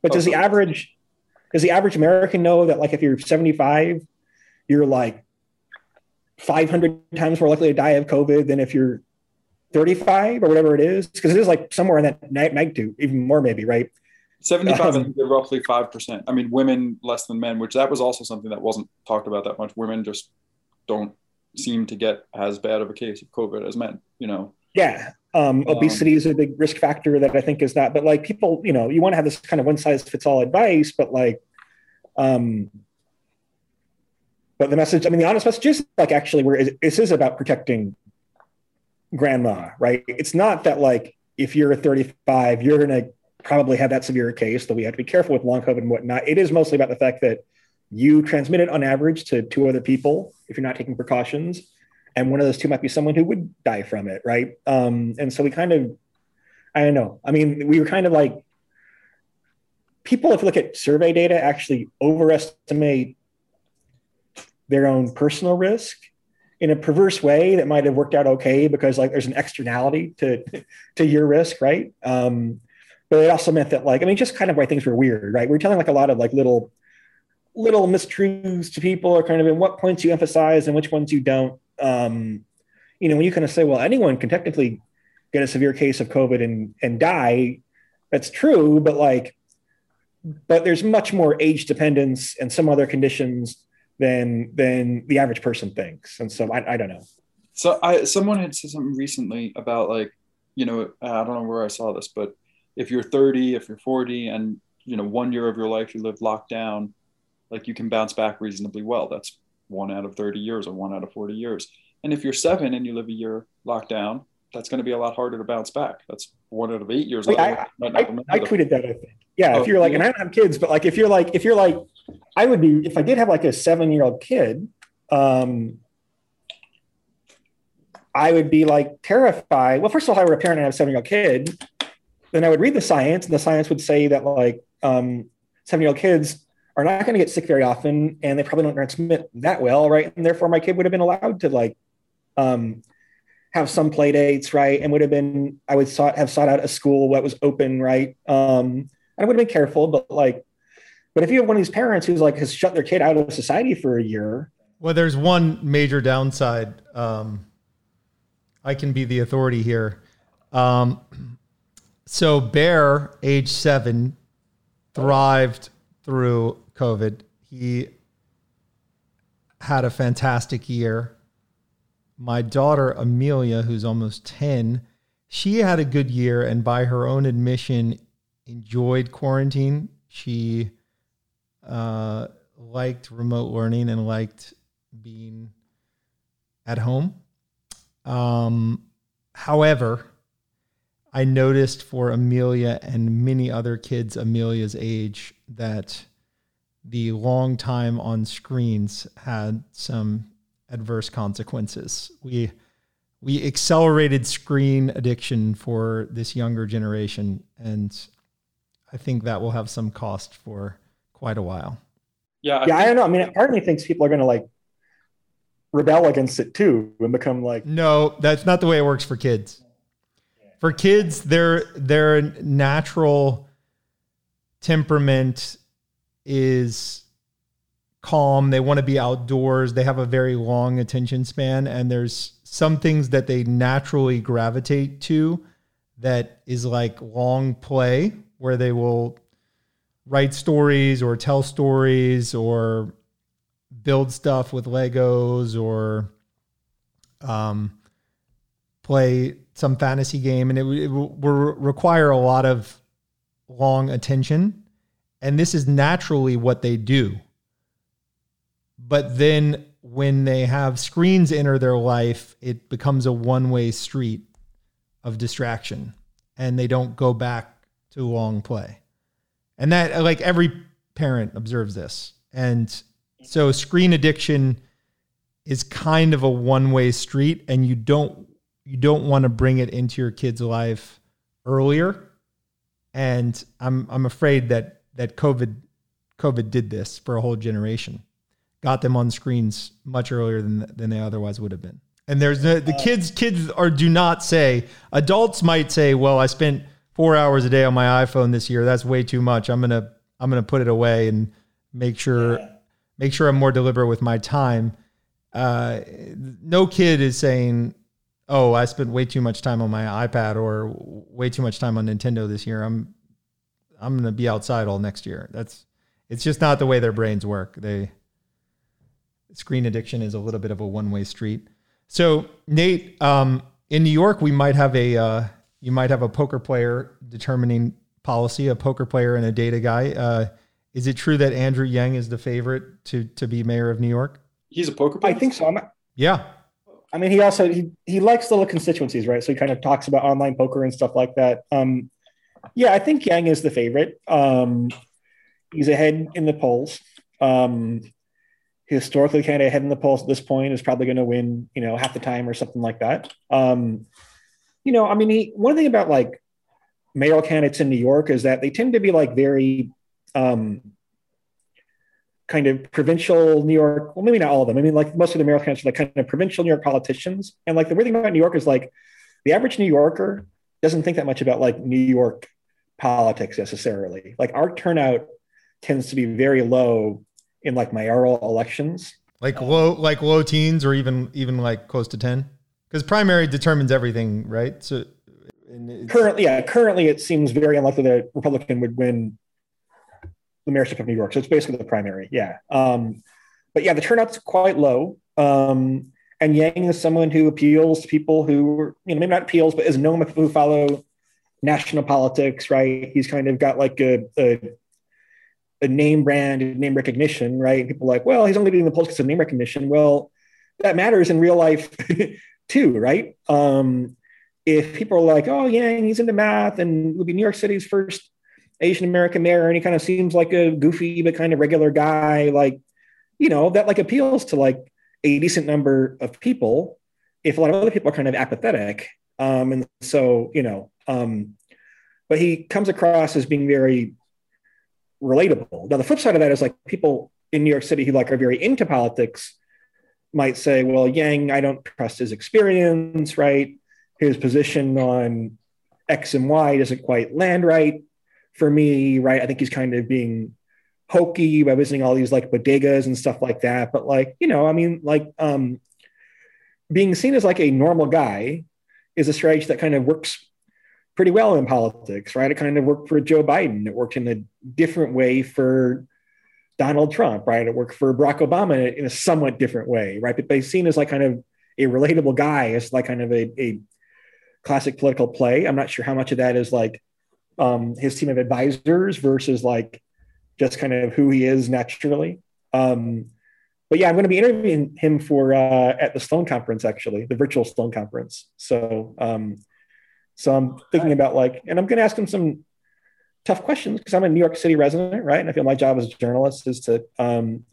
but does the average does the average American know that like if you're 75, you're like 500 times more likely to die of COVID than if you're 35 or whatever it is? Because it is like somewhere in that magnitude, even more maybe, right? 75 um, roughly 5%. I mean, women less than men, which that was also something that wasn't talked about that much. Women just don't seem to get as bad of a case of COVID as men, you know? Yeah. Um, um obesity um, is a big risk factor that I think is not, but like people, you know, you want to have this kind of one size fits all advice, but like, um, but the message, I mean, the honest message is like actually where this is about protecting grandma, right? It's not that like if you're 35, you're going to probably have that severe case, though we have to be careful with long COVID and whatnot. It is mostly about the fact that you transmit it on average to two other people if you're not taking precautions. And one of those two might be someone who would die from it, right? Um, and so we kind of, I don't know. I mean, we were kind of like, people, if you look at survey data, actually overestimate their own personal risk in a perverse way that might have worked out okay because like there's an externality to to your risk, right? Um, but it also meant that like i mean just kind of why things were weird right? We're telling like a lot of like little little mistruths to people or kind of in what points you emphasize and which ones you don't. Um you know when you kind of say well anyone can technically get a severe case of covid and and die that's true but like but there's much more age dependence and some other conditions than than the average person thinks. And so i, I don't know. So i someone had said something recently about like you know i don't know where i saw this but if you're 30, if you're 40, and you know one year of your life you live locked down, like you can bounce back reasonably well. That's one out of 30 years or one out of 40 years. And if you're seven and you live a year locked down, that's going to be a lot harder to bounce back. That's one out of eight years. Wait, I, I, I, tweeted that. I think. Yeah, oh, if you're like, yeah. and I don't have kids, but like if you're like, if you're like, I would be if I did have like a seven year old kid. Um, I would be like terrified. Well, first of all, if I were a parent and I have a seven year old kid, then I would read the science, and the science would say that like um, seven year old kids are not going to get sick very often, and they probably don't transmit that well, right? And therefore, my kid would have been allowed to like um, have some play dates, right? And would have been I would sought, have sought out a school that was open, right? Um, and I would have been careful, but like, but if you have one of these parents who's like has shut their kid out of society for a year, well, there's one major downside. Um, I can be the authority here. Um, so Bear, age seven, thrived through COVID. He had a fantastic year. My daughter Amelia, who's almost 10, she had a good year and by her own admission enjoyed quarantine. She uh, liked remote learning and liked being at home. Um, however, I noticed for Amelia and many other kids Amelia's age that the long time on screens had some adverse consequences. We we accelerated screen addiction for this younger generation and I think that will have some cost for quite a while. Yeah. I yeah, think- I don't know. I mean, part of me thinks people are going to like rebel against it too and become like No, that's not the way it works for kids. For kids, their their natural temperament is calm. They want to be outdoors. They have a very long attention span and there's some things that they naturally gravitate to that is like long play where they will write stories or tell stories or build stuff with Legos or um, play some fantasy game, and it, it will require a lot of long attention. And this is naturally what they do. But then when they have screens enter their life, it becomes a one way street of distraction and they don't go back to long play. And that, like, every parent observes this. And so screen addiction is kind of a one-way street and you don't you don't want to bring it into your kid's life earlier. And I'm I'm afraid that that COVID COVID did this for a whole generation. Got them on screens much earlier than than they otherwise would have been. And there's the, the kids kids are do not say adults might say, "Well, I spent 4 hours a day on my iPhone this year. That's way too much. I'm going to I'm to put it away and make sure yeah make sure I'm more deliberate with my time. Uh, no kid is saying, "Oh, I spent way too much time on my iPad or way too much time on Nintendo this year. I'm I'm going to be outside all next year." That's it's just not the way their brains work. They screen addiction is a little bit of a one-way street. So, Nate, um, in New York, we might have a uh, you might have a poker player determining policy, a poker player and a data guy. Uh, is it true that Andrew Yang is the favorite to to be mayor of New York? He's a poker player. I think so. I'm, yeah. I mean, he also he he likes little constituencies, right? So he kind of talks about online poker and stuff like that. Um, yeah, I think Yang is the favorite. Um, he's ahead in the polls. Um, historically, kind of ahead in the polls at this point is probably going to win, you know, half the time or something like that. Um, you know, I mean, he one thing about like mayoral candidates in New York is that they tend to be like very um, kind of provincial New York. Well, maybe not all of them. I mean, like most of the Americans are like kind of provincial New York politicians. And like the weird thing about New York is like the average New Yorker doesn't think that much about like New York politics necessarily. Like our turnout tends to be very low in like mayoral elections. Like low, like low teens, or even even like close to ten, because primary determines everything, right? So currently, yeah, currently it seems very unlikely that a Republican would win the mayorship of New York. So it's basically the primary. Yeah. Um, but yeah, the turnout's quite low. Um, and Yang is someone who appeals to people who, you know, maybe not appeals, but is known people who follow national politics, right? He's kind of got like a, a, a name brand, name recognition, right? People like, well, he's only doing the polls because of name recognition. Well, that matters in real life too, right? Um, if people are like, oh, Yang, he's into math and would be New York City's first Asian American mayor, and he kind of seems like a goofy but kind of regular guy, like you know that like appeals to like a decent number of people. If a lot of other people are kind of apathetic, um, and so you know, um, but he comes across as being very relatable. Now the flip side of that is like people in New York City who like are very into politics might say, well, Yang, I don't trust his experience, right? His position on X and Y doesn't quite land right for me, right? I think he's kind of being hokey by visiting all these like bodegas and stuff like that. But like, you know, I mean, like um, being seen as like a normal guy is a strategy that kind of works pretty well in politics, right? It kind of worked for Joe Biden. It worked in a different way for Donald Trump, right? It worked for Barack Obama in a somewhat different way, right? But he's seen as like kind of a relatable guy, as like kind of a, a classic political play. I'm not sure how much of that is like um, his team of advisors versus like just kind of who he is naturally. Um, but yeah, I'm going to be interviewing him for uh, at the Sloan conference, actually, the virtual Sloan conference. So, um, so I'm thinking about like, and I'm going to ask him some tough questions because I'm a New York City resident, right? And I feel my job as a journalist is to um,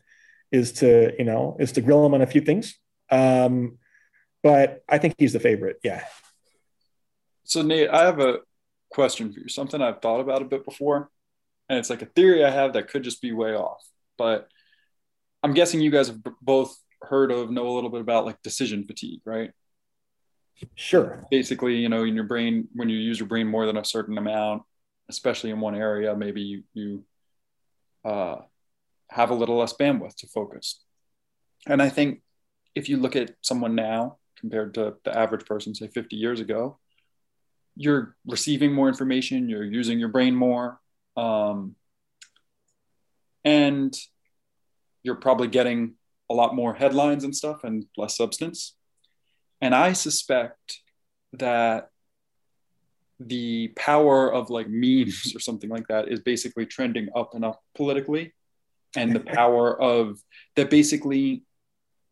is to you know is to grill him on a few things. Um, but I think he's the favorite. Yeah. So Nate, I have a question for you. Something I've thought about a bit before, and it's like a theory I have that could just be way off. But I'm guessing you guys have both heard of, know a little bit about like decision fatigue, right? Sure. Basically, you know, in your brain, when you use your brain more than a certain amount, especially in one area, maybe you, you uh, have a little less bandwidth to focus. And I think if you look at someone now compared to the average person, say 50 years ago, you're receiving more information, you're using your brain more, um, and you're probably getting a lot more headlines and stuff and less substance. And I suspect that the power of like memes or something like that is basically trending up and up politically and the power of that basically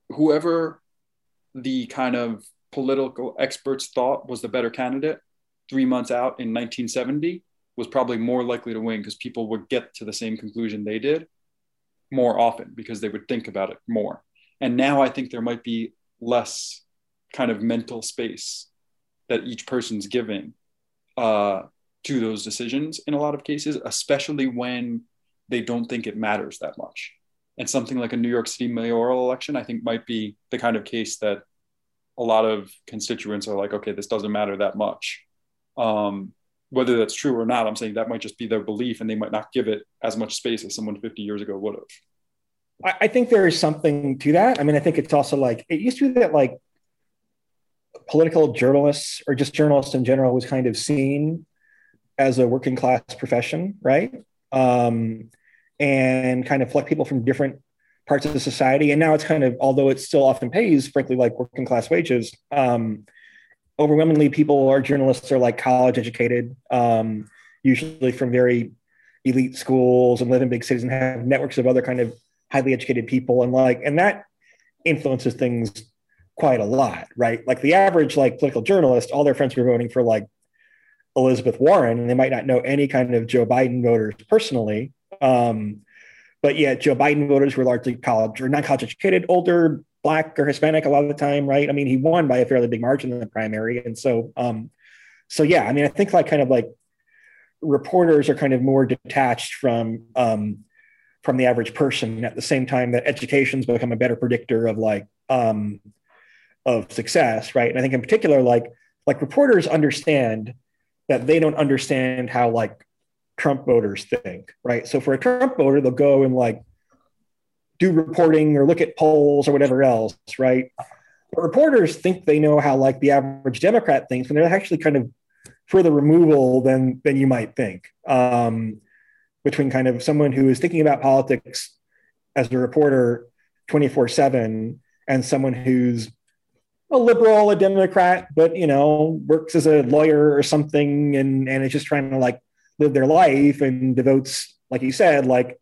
whoever the kind of political experts thought was the better candidate three months out in 1970 was probably more likely to win because people would get to the same conclusion they did more often because they would think about it more and now i think there might be less kind of mental space that each person's giving uh, to those decisions in a lot of cases, especially when they don't think it matters that much. And something like a New York City mayoral election, I think, might be the kind of case that a lot of constituents are like, okay, this doesn't matter that much. Um, whether that's true or not, I'm saying that might just be their belief and they might not give it as much space as someone 50 years ago would have. I think there is something to that. I mean, I think it's also like it used to be that like political journalists or just journalists in general was kind of seen as a working class profession, right? Um, and kind of like people from different parts of the society. And now it's kind of, although it still often pays, frankly, like working class wages, um, overwhelmingly people are journalists are like college educated, um, usually from very elite schools and live in big cities and have networks of other kind of highly educated people. And like, and that influences things quite a lot, right? Like the average like political journalist, all their friends were voting for like Elizabeth Warren, and they might not know any kind of Joe Biden voters personally. Um, but yeah, Joe Biden voters were largely college or non-college educated, older, black or Hispanic a lot of the time, right? I mean, he won by a fairly big margin in the primary, and so, um, so yeah, I mean, I think like kind of like reporters are kind of more detached from um, from the average person. At the same time, that education's become a better predictor of like um, of success, right? And I think in particular, like like reporters understand that they don't understand how like Trump voters think, right? So for a Trump voter, they'll go and like do reporting or look at polls or whatever else, right? But reporters think they know how like the average Democrat thinks, and they're actually kind of further removal than than you might think. Um, between kind of someone who is thinking about politics as a reporter 24 7 and someone who's a liberal, a Democrat, but you know, works as a lawyer or something and and is just trying to like live their life and devotes, like you said, like,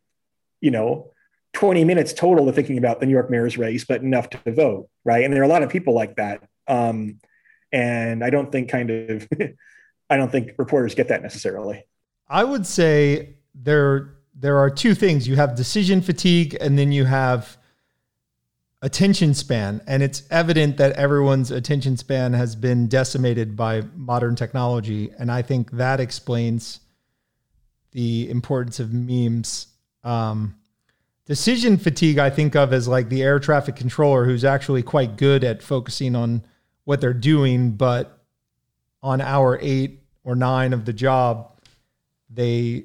you know, 20 minutes total to thinking about the New York mayor's race, but enough to vote, right? And there are a lot of people like that. Um, and I don't think kind of I don't think reporters get that necessarily. I would say there there are two things. You have decision fatigue and then you have attention span. And it's evident that everyone's attention span has been decimated by modern technology. And I think that explains the importance of memes. Um, decision fatigue, I think of as like the air traffic controller who's actually quite good at focusing on what they're doing, but on hour eight or nine of the job, they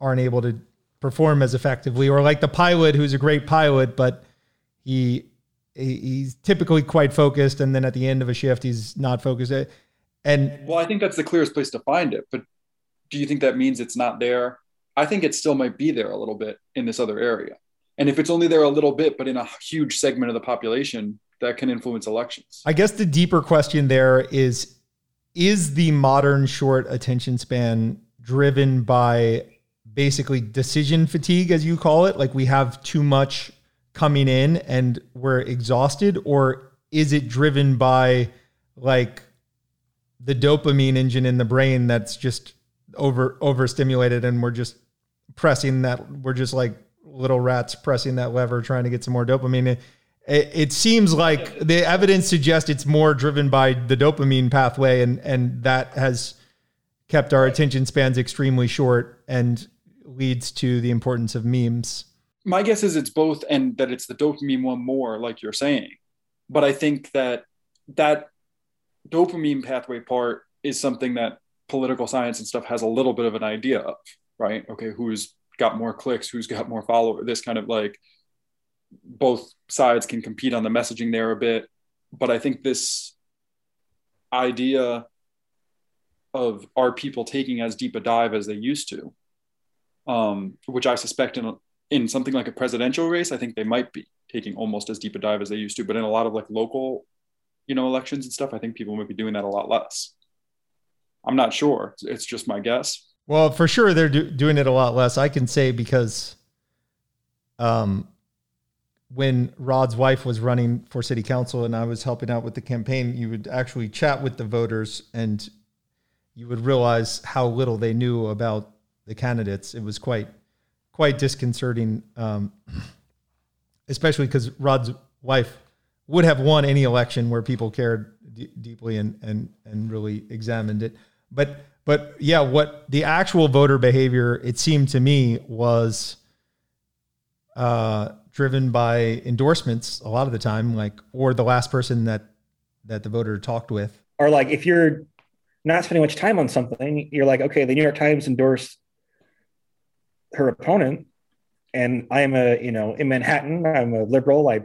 aren't able to perform as effectively. Or like the pilot who's a great pilot, but he he's typically quite focused, and then at the end of a shift, he's not focused. Uh, and well, I think that's the clearest place to find it. But do you think that means it's not there? I think it still might be there a little bit in this other area. And if it's only there a little bit, but in a huge segment of the population, that can influence elections. I guess the deeper question there is is the modern short attention span driven by basically decision fatigue, as you call it? Like we have too much coming in and we're exhausted, or is it driven by like the dopamine engine in the brain that's just over overstimulated and we're just pressing that we're just like little rats pressing that lever trying to get some more dopamine. It, it seems like the evidence suggests it's more driven by the dopamine pathway and and that has kept our attention spans extremely short and leads to the importance of memes. My guess is it's both and that it's the dopamine one more like you're saying. But i think that that dopamine pathway part is something that political science and stuff has a little bit of an idea of, right? Okay, who's got more clicks, who's got more followers, this kind of like both sides can compete on the messaging there a bit. But I think this idea of are people taking as deep a dive as they used to, um, which I suspect in, in something like a presidential race, I think they might be taking almost as deep a dive as they used to. But in a lot of like local you know elections and stuff i think people might be doing that a lot less i'm not sure it's just my guess well for sure they're do- doing it a lot less i can say because um when rod's wife was running for city council and i was helping out with the campaign you would actually chat with the voters and you would realize how little they knew about the candidates it was quite quite disconcerting um, especially because rod's wife would have won any election where people cared d- deeply and and and really examined it. But but yeah, what the actual voter behavior it seemed to me was uh, driven by endorsements a lot of the time, like or the last person that that the voter talked with. Or like if you're not spending much time on something, you're like, okay, the New York Times endorsed her opponent, and I'm a you know in Manhattan, I'm a liberal, I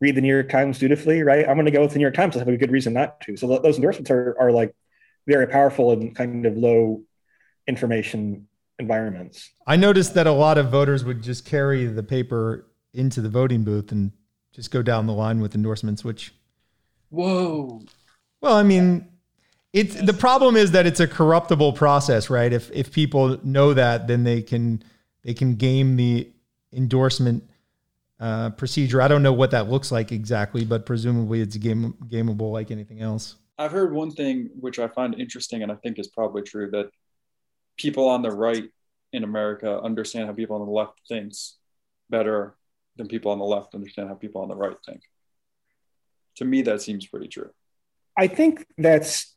read the New York Times dutifully, right? I'm going to go with the New York Times. I have a good reason not to. So those endorsements are, are like very powerful in kind of low information environments. I noticed that a lot of voters would just carry the paper into the voting booth and just go down the line with endorsements, which. Whoa. Well, I mean, it's the problem is that it's a corruptible process, right? If if people know that, then they can they can game the endorsement uh, procedure. I don't know what that looks like exactly, but presumably it's game gameable like anything else. I've heard one thing which I find interesting and I think is probably true that people on the right in America understand how people on the left thinks better than people on the left understand how people on the right think. To me, that seems pretty true. I think that's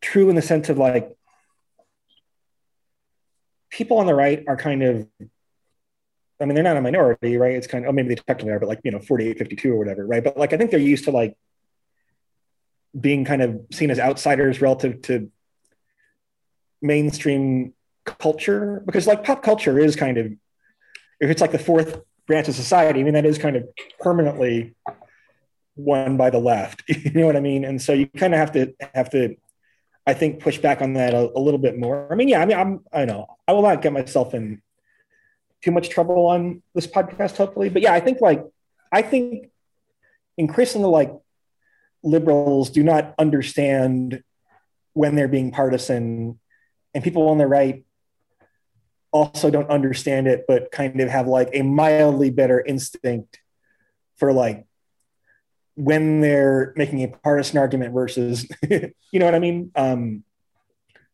true in the sense of like people on the right are kind of I mean, they're not a minority, right? It's kind of, oh, maybe they technically are, but like, you know, 48, 52 or whatever, right? But like, I think they're used to like being kind of seen as outsiders relative to mainstream culture because like pop culture is kind of, if it's like the fourth branch of society, I mean, that is kind of permanently won by the left, you know what I mean? And so you kind of have to, have to, I think, push back on that a, a little bit more. I mean, yeah, I mean, I'm, I know I will not get myself in too much trouble on this podcast, hopefully. But yeah, I think like I think increasingly like liberals do not understand when they're being partisan, and people on the right also don't understand it, but kind of have like a mildly better instinct for like when they're making a partisan argument versus, you know what I mean? Um,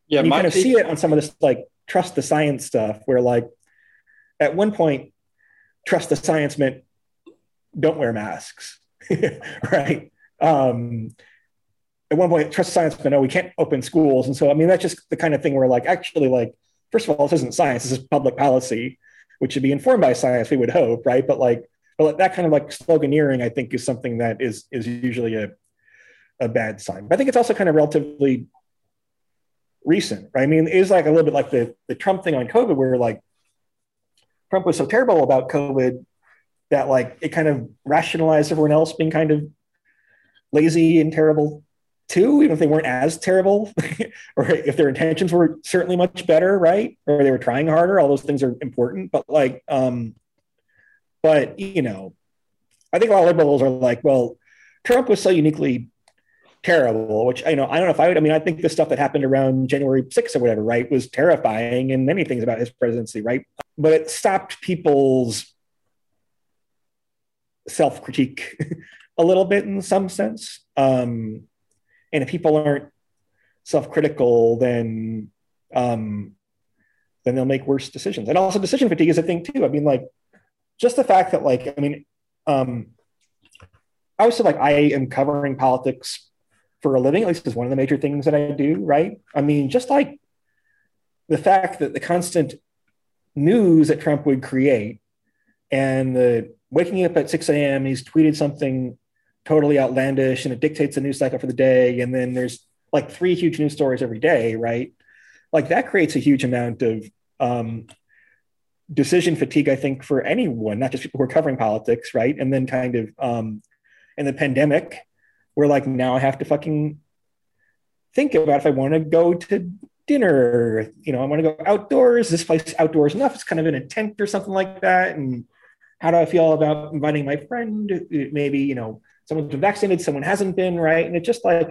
yeah, you kind of see it on some of this like trust the science stuff, where like at one point, trust the science meant don't wear masks, right? Um, at one point, trust science but no, we can't open schools. And so, I mean, that's just the kind of thing where, like, actually, like, first of all, this isn't science, this is public policy, which should be informed by science, we would hope, right? But like, but that kind of like sloganeering, I think, is something that is is usually a a bad sign. But I think it's also kind of relatively recent, right? I mean, it is like a little bit like the the Trump thing on COVID, where like Trump was so terrible about COVID that like it kind of rationalized everyone else being kind of lazy and terrible too, even if they weren't as terrible, or if their intentions were certainly much better, right? Or they were trying harder. All those things are important, but like, um, but you know, I think a lot of liberals are like, well, Trump was so uniquely terrible. Which you know, I don't know if I would. I mean, I think the stuff that happened around January 6th or whatever, right, was terrifying, and many things about his presidency, right. But it stopped people's self critique a little bit in some sense. Um, and if people aren't self critical, then um, then they'll make worse decisions. And also, decision fatigue is a thing too. I mean, like just the fact that, like, I mean, um, I say like I am covering politics for a living. At least is one of the major things that I do. Right. I mean, just like the fact that the constant news that Trump would create and the waking up at 6 a.m. He's tweeted something totally outlandish and it dictates the news cycle for the day. And then there's like three huge news stories every day, right? Like that creates a huge amount of um, decision fatigue, I think, for anyone, not just people who are covering politics, right? And then kind of um, in the pandemic, we're like, now I have to fucking think about if I want to go to dinner, you know, I want to go outdoors. This place outdoors enough. It's kind of in a tent or something like that. And how do I feel about inviting my friend? Maybe, you know, someone's been vaccinated, someone hasn't been, right? And it just like,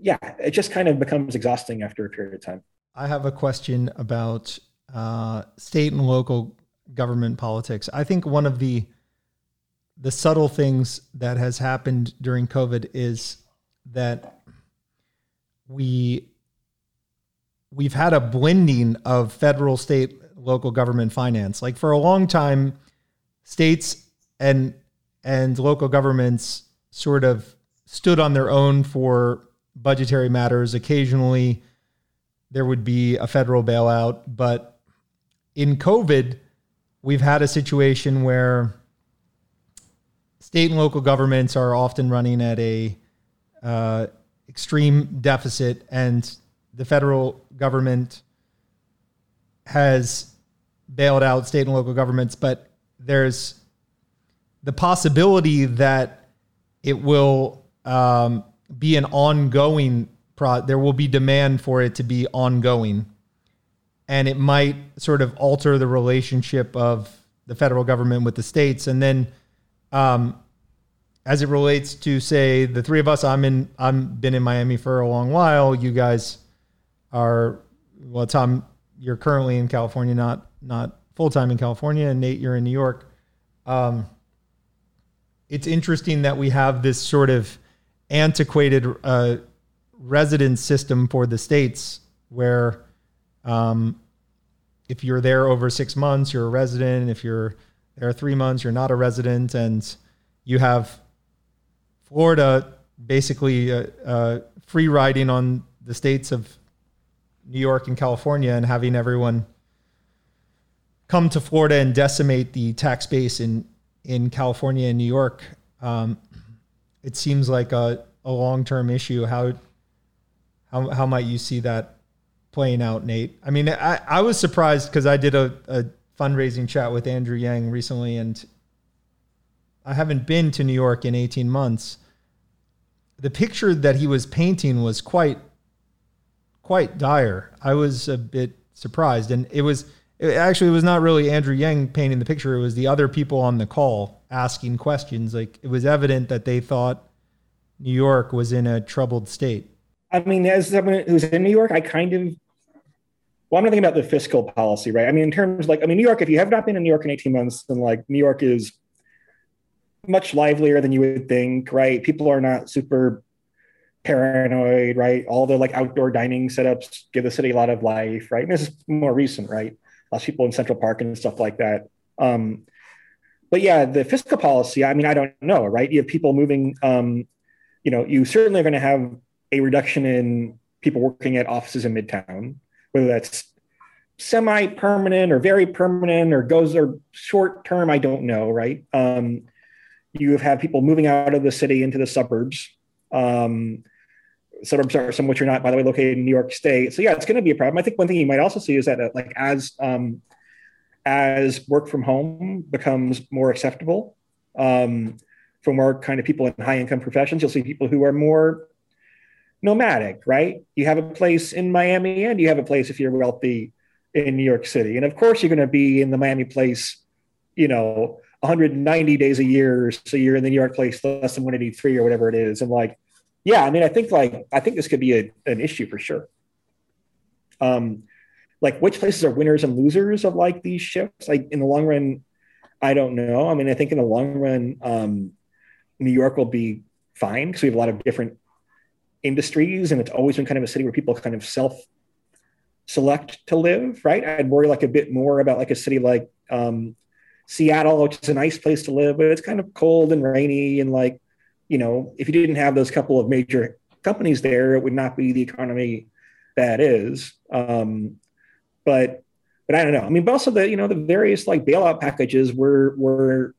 yeah, it just kind of becomes exhausting after a period of time. I have a question about uh, state and local government politics. I think one of the the subtle things that has happened during COVID is that we we've had a blending of federal, state, local government finance. Like for a long time, states and and local governments sort of stood on their own for budgetary matters. Occasionally, there would be a federal bailout, but in COVID, we've had a situation where state and local governments are often running at a uh, extreme deficit, and the federal government has bailed out state and local governments, but there's the possibility that it will um, be an ongoing pro there will be demand for it to be ongoing. And it might sort of alter the relationship of the federal government with the states. And then um, as it relates to say the three of us i'm in i'm been in miami for a long while. You guys are well tom you're currently in california not not full-time in california. And nate you're in new york. Um, it's interesting that we have this sort of antiquated uh, residence system for the states where um, if you're there over six months, you're a resident. If you're there three months, you're not a resident. And you have Florida basically uh, uh, free riding on the states of New York and California and having everyone come to Florida and decimate the tax base in, in California and New York. Um, it seems like a, a long term issue. How how how might you see that playing out, Nate? I mean, I, I was surprised because I did a, a fundraising chat with Andrew Yang recently, and I haven't been to New York in 18 months. The picture that he was painting was quite quite dire. I was a bit surprised, and it was it actually was not really Andrew Yang painting the picture. It was the other people on the call asking questions. Like it was evident that they thought New York was in a troubled state. I mean, as someone who's in New York, I kind of well, I'm not thinking about the fiscal policy, right? I mean, in terms like, I mean, New York, if you have not been in New York in 18 months, then like New York is much livelier than you would think, right? People are not super paranoid, right? All the like outdoor dining setups give the city a lot of life, right? And this is more recent, right? Lots of people in Central Park and stuff like that. Um, but yeah, the fiscal policy, I mean, I don't know, right? You have people moving, um, you know, you certainly are going to have a reduction in people working at offices in Midtown, whether that's semi permanent or very permanent or goes or short term, I don't know, right? Um, you have people moving out of the city into the suburbs. Um, suburbs are which are not, by the way, located in New York State. So yeah, it's going to be a problem. I think one thing you might also see is that uh, like as um, as work from home becomes more acceptable um, for more kind of people in high income professions, you'll see people who are more nomadic, right? You have a place in Miami and you have a place if you're wealthy in New York City. And of course, you're going to be in the Miami place, you know, 190 days a year. So you're in the New York place less than 183 or whatever it is. And like, yeah, I mean, I think like I think this could be a, an issue for sure. Um, like which places are winners and losers of like these shifts? Like in the long run, I don't know. I mean, I think in the long run, um, New York will be fine because we have a lot of different industries, and it's always been kind of a city where people kind of self select to live. Right? I'd worry like a bit more about like a city like um, Seattle, which is a nice place to live, but it's kind of cold and rainy and like you know, if you didn't have those couple of major companies there, it would not be the economy that is. Um, but but I don't know. I mean, but also the you know the various like bailout packages were were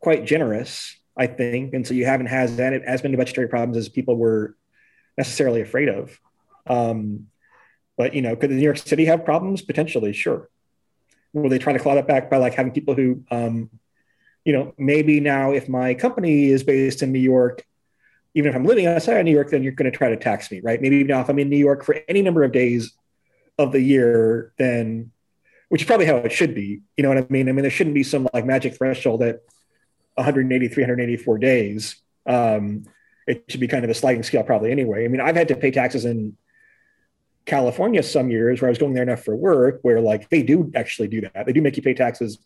quite generous, I think, and so you haven't had as many budgetary problems as people were necessarily afraid of. Um, but you know, could the New York City have problems potentially? Sure. Will they try to claw that back by like having people who um, you know, maybe now if my company is based in New York, even if I'm living outside of New York, then you're going to try to tax me, right? Maybe now if I'm in New York for any number of days of the year, then which is probably how it should be. You know what I mean? I mean, there shouldn't be some like magic threshold at 180, 384 days. Um, it should be kind of a sliding scale, probably anyway. I mean, I've had to pay taxes in California some years where I was going there enough for work, where like they do actually do that. They do make you pay taxes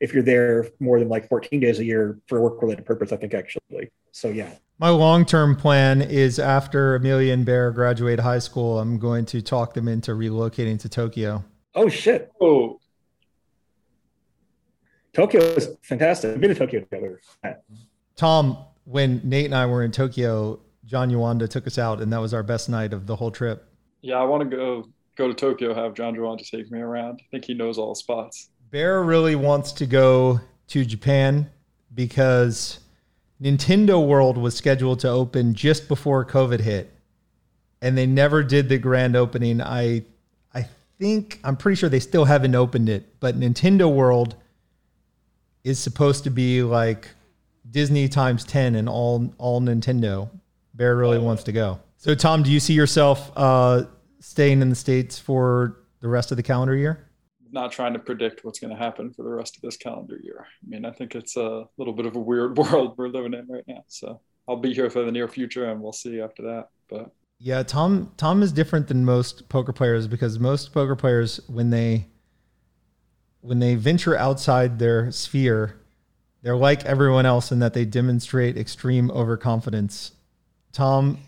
if you're there more than like 14 days a year for a work related purpose, I think actually. So yeah. My long term plan is after Amelia and Bear graduate high school, I'm going to talk them into relocating to Tokyo. Oh shit. Oh. Tokyo is fantastic. I've been to Tokyo together. Tom, when Nate and I were in Tokyo, John Juanda took us out, and that was our best night of the whole trip. Yeah, I want to go go to Tokyo, have John Juanda take me around. I think he knows all the spots. Bear really wants to go to Japan because Nintendo World was scheduled to open just before COVID hit, and they never did the grand opening. I I think I'm pretty sure they still haven't opened it, but Nintendo World is supposed to be like Disney times 10 and all all Nintendo. Bear really wants to go. So Tom, do you see yourself uh, staying in the states for the rest of the calendar year? Not trying to predict what's going to happen for the rest of this calendar year. I mean, I think it's a little bit of a weird world we're living in right now. So I'll be here for the near future, and we'll see after that. But yeah, Tom Tom is different than most poker players because most poker players when they when they venture outside their sphere, they're like everyone else in that they demonstrate extreme overconfidence. Tom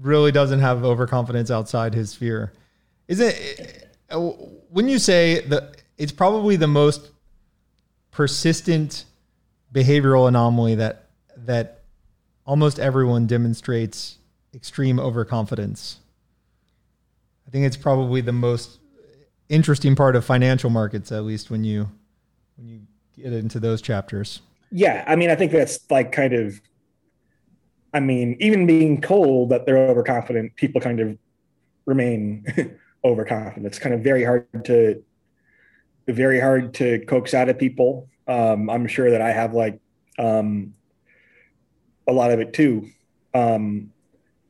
really doesn't have overconfidence outside his sphere. Is it uh, wouldn't you say that it's probably the most persistent behavioral anomaly that that almost everyone demonstrates extreme overconfidence. I think it's probably the most interesting part of financial markets, at least when you when you get into those chapters. Yeah, I mean, I think that's like kind of. I mean, even being told that they're overconfident, people kind of remain overconfident. It's kind of very hard to very hard to coax out of people. Um, I'm sure that I have like um, a lot of it too. Um,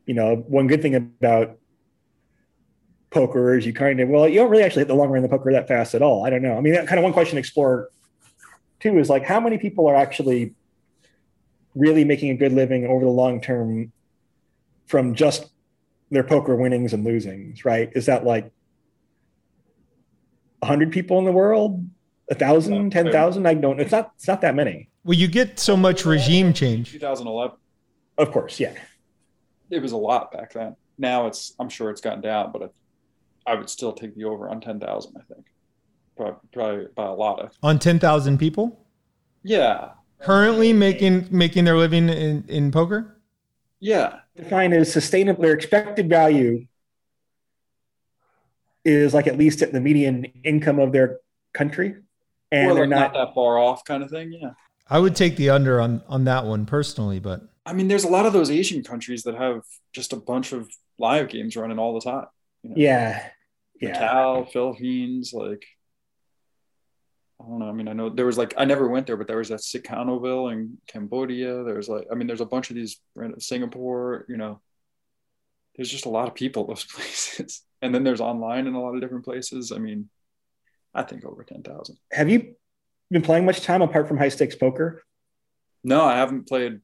you know, one good thing about poker is you kind of well, you don't really actually hit the long run of the poker that fast at all. I don't know. I mean, that kind of one question to explore too is like how many people are actually really making a good living over the long term from just their poker winnings and losings, right? Is that like 100 people in the world? A thousand, ten thousand? I don't. It's not. It's not that many. Well, you get so much regime change. 2011. Of course, yeah. It was a lot back then. Now it's. I'm sure it's gotten down, but I would still take the over on 10,000. I think probably, probably by a lot of on 10,000 people. Yeah. Currently making making their living in in poker. Yeah. Defined as sustainable, their expected value is like at least at the median income of their country, and they're not, not that far off, kind of thing. Yeah. I would take the under on on that one personally, but I mean, there's a lot of those Asian countries that have just a bunch of live games running all the time. You know? Yeah, yeah. Macau, Philippines, like I don't know. I mean, I know there was like I never went there, but there was that Sihanoukville in Cambodia. There's like I mean, there's a bunch of these Singapore. You know, there's just a lot of people those places, and then there's online in a lot of different places. I mean, I think over ten thousand. Have you been playing much time apart from high stakes poker? No, I haven't played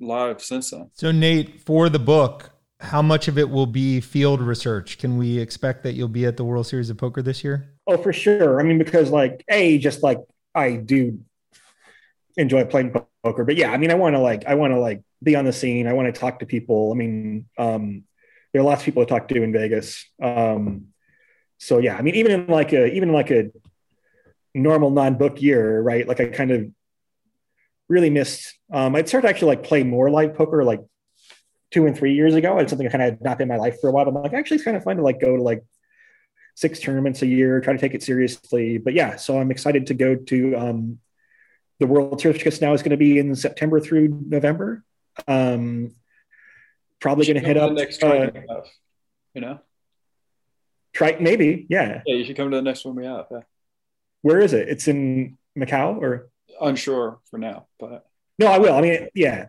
live since then. So Nate, for the book, how much of it will be field research? Can we expect that you'll be at the World Series of Poker this year? Oh, for sure. I mean, because like a just like I do enjoy playing poker, but yeah, I mean, I want to like I want to like be on the scene. I want to talk to people. I mean, um, there are lots of people to talk to in Vegas. Um, so yeah, I mean, even in like a even like a normal non-book year, right? Like I kind of really missed. Um, I'd started to actually like play more live poker like two and three years ago. It's something I kind of had not been in my life for a while. But I'm like, actually, it's kind of fun to like go to like six tournaments a year, try to take it seriously. But yeah, so I'm excited to go to um, the World Series now is going to be in September through November. Um, probably going to hit up next uh, have, you know. Try maybe, yeah. Yeah, you should come to the next one we have. Yeah. Where is it? It's in Macau or unsure for now, but no, I will. I mean, yeah,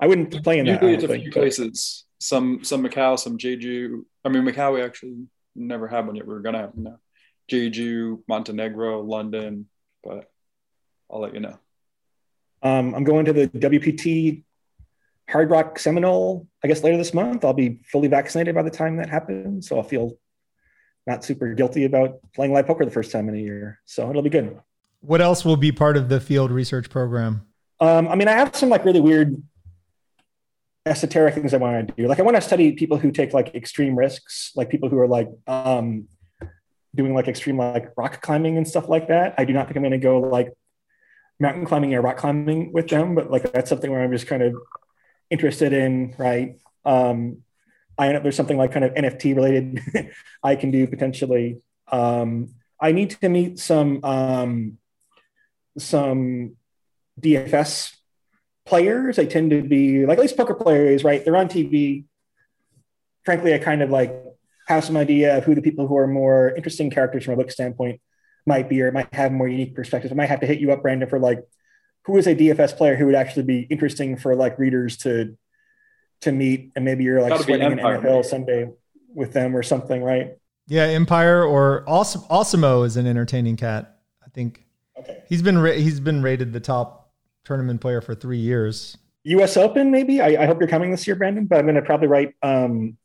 I wouldn't play in usually that. it's a few places. Some some Macau, some Jeju. I mean, Macau we actually never had one yet. We were gonna have one now. Jeju, Montenegro, London, but I'll let you know. Um, I'm going to the WPT Hard Rock Seminole, I guess later this month. I'll be fully vaccinated by the time that happens. So I'll feel not super guilty about playing live poker the first time in a year. So it'll be good. What else will be part of the field research program? Um, I mean, I have some like really weird esoteric things I want to do. Like I want to study people who take like extreme risks, like people who are like um, doing like extreme like rock climbing and stuff like that. I do not think I'm going to go like mountain climbing or rock climbing with them, but like that's something where I'm just kind of interested in, right? Um, I know there's something like kind of NFT related I can do potentially. Um, I need to meet some um, some DFS players. They tend to be like at least poker players, right? They're on TV. Frankly, I kind of like have some idea of who the people who are more interesting characters from a book standpoint might be, or might have more unique perspectives. I might have to hit you up, Brandon, for like who is a DFS player who would actually be interesting for like readers to to meet, and maybe you're like sweating an NFL Sunday with them or something, right? Yeah, Empire or Awesemo is an entertaining cat. I think. Okay. He's been ra- he's been rated the top tournament player for three years. U.S. Open, maybe. I, I hope you're coming this year, Brandon. But I'm going to probably write. Um,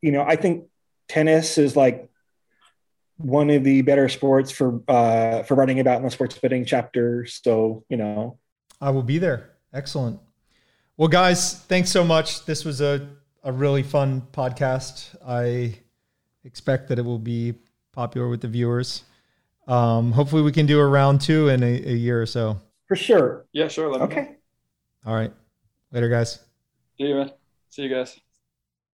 you know, I think tennis is like one of the better sports for uh, for writing about in the sports betting chapter. So you know, I will be there. Excellent. Well, guys, thanks so much. This was a a really fun podcast. I expect that it will be popular with the viewers. Um, hopefully, we can do a round two in a, a year or so. For sure. Yeah, sure. okay. All right. Later, guys. See you, man. See you guys.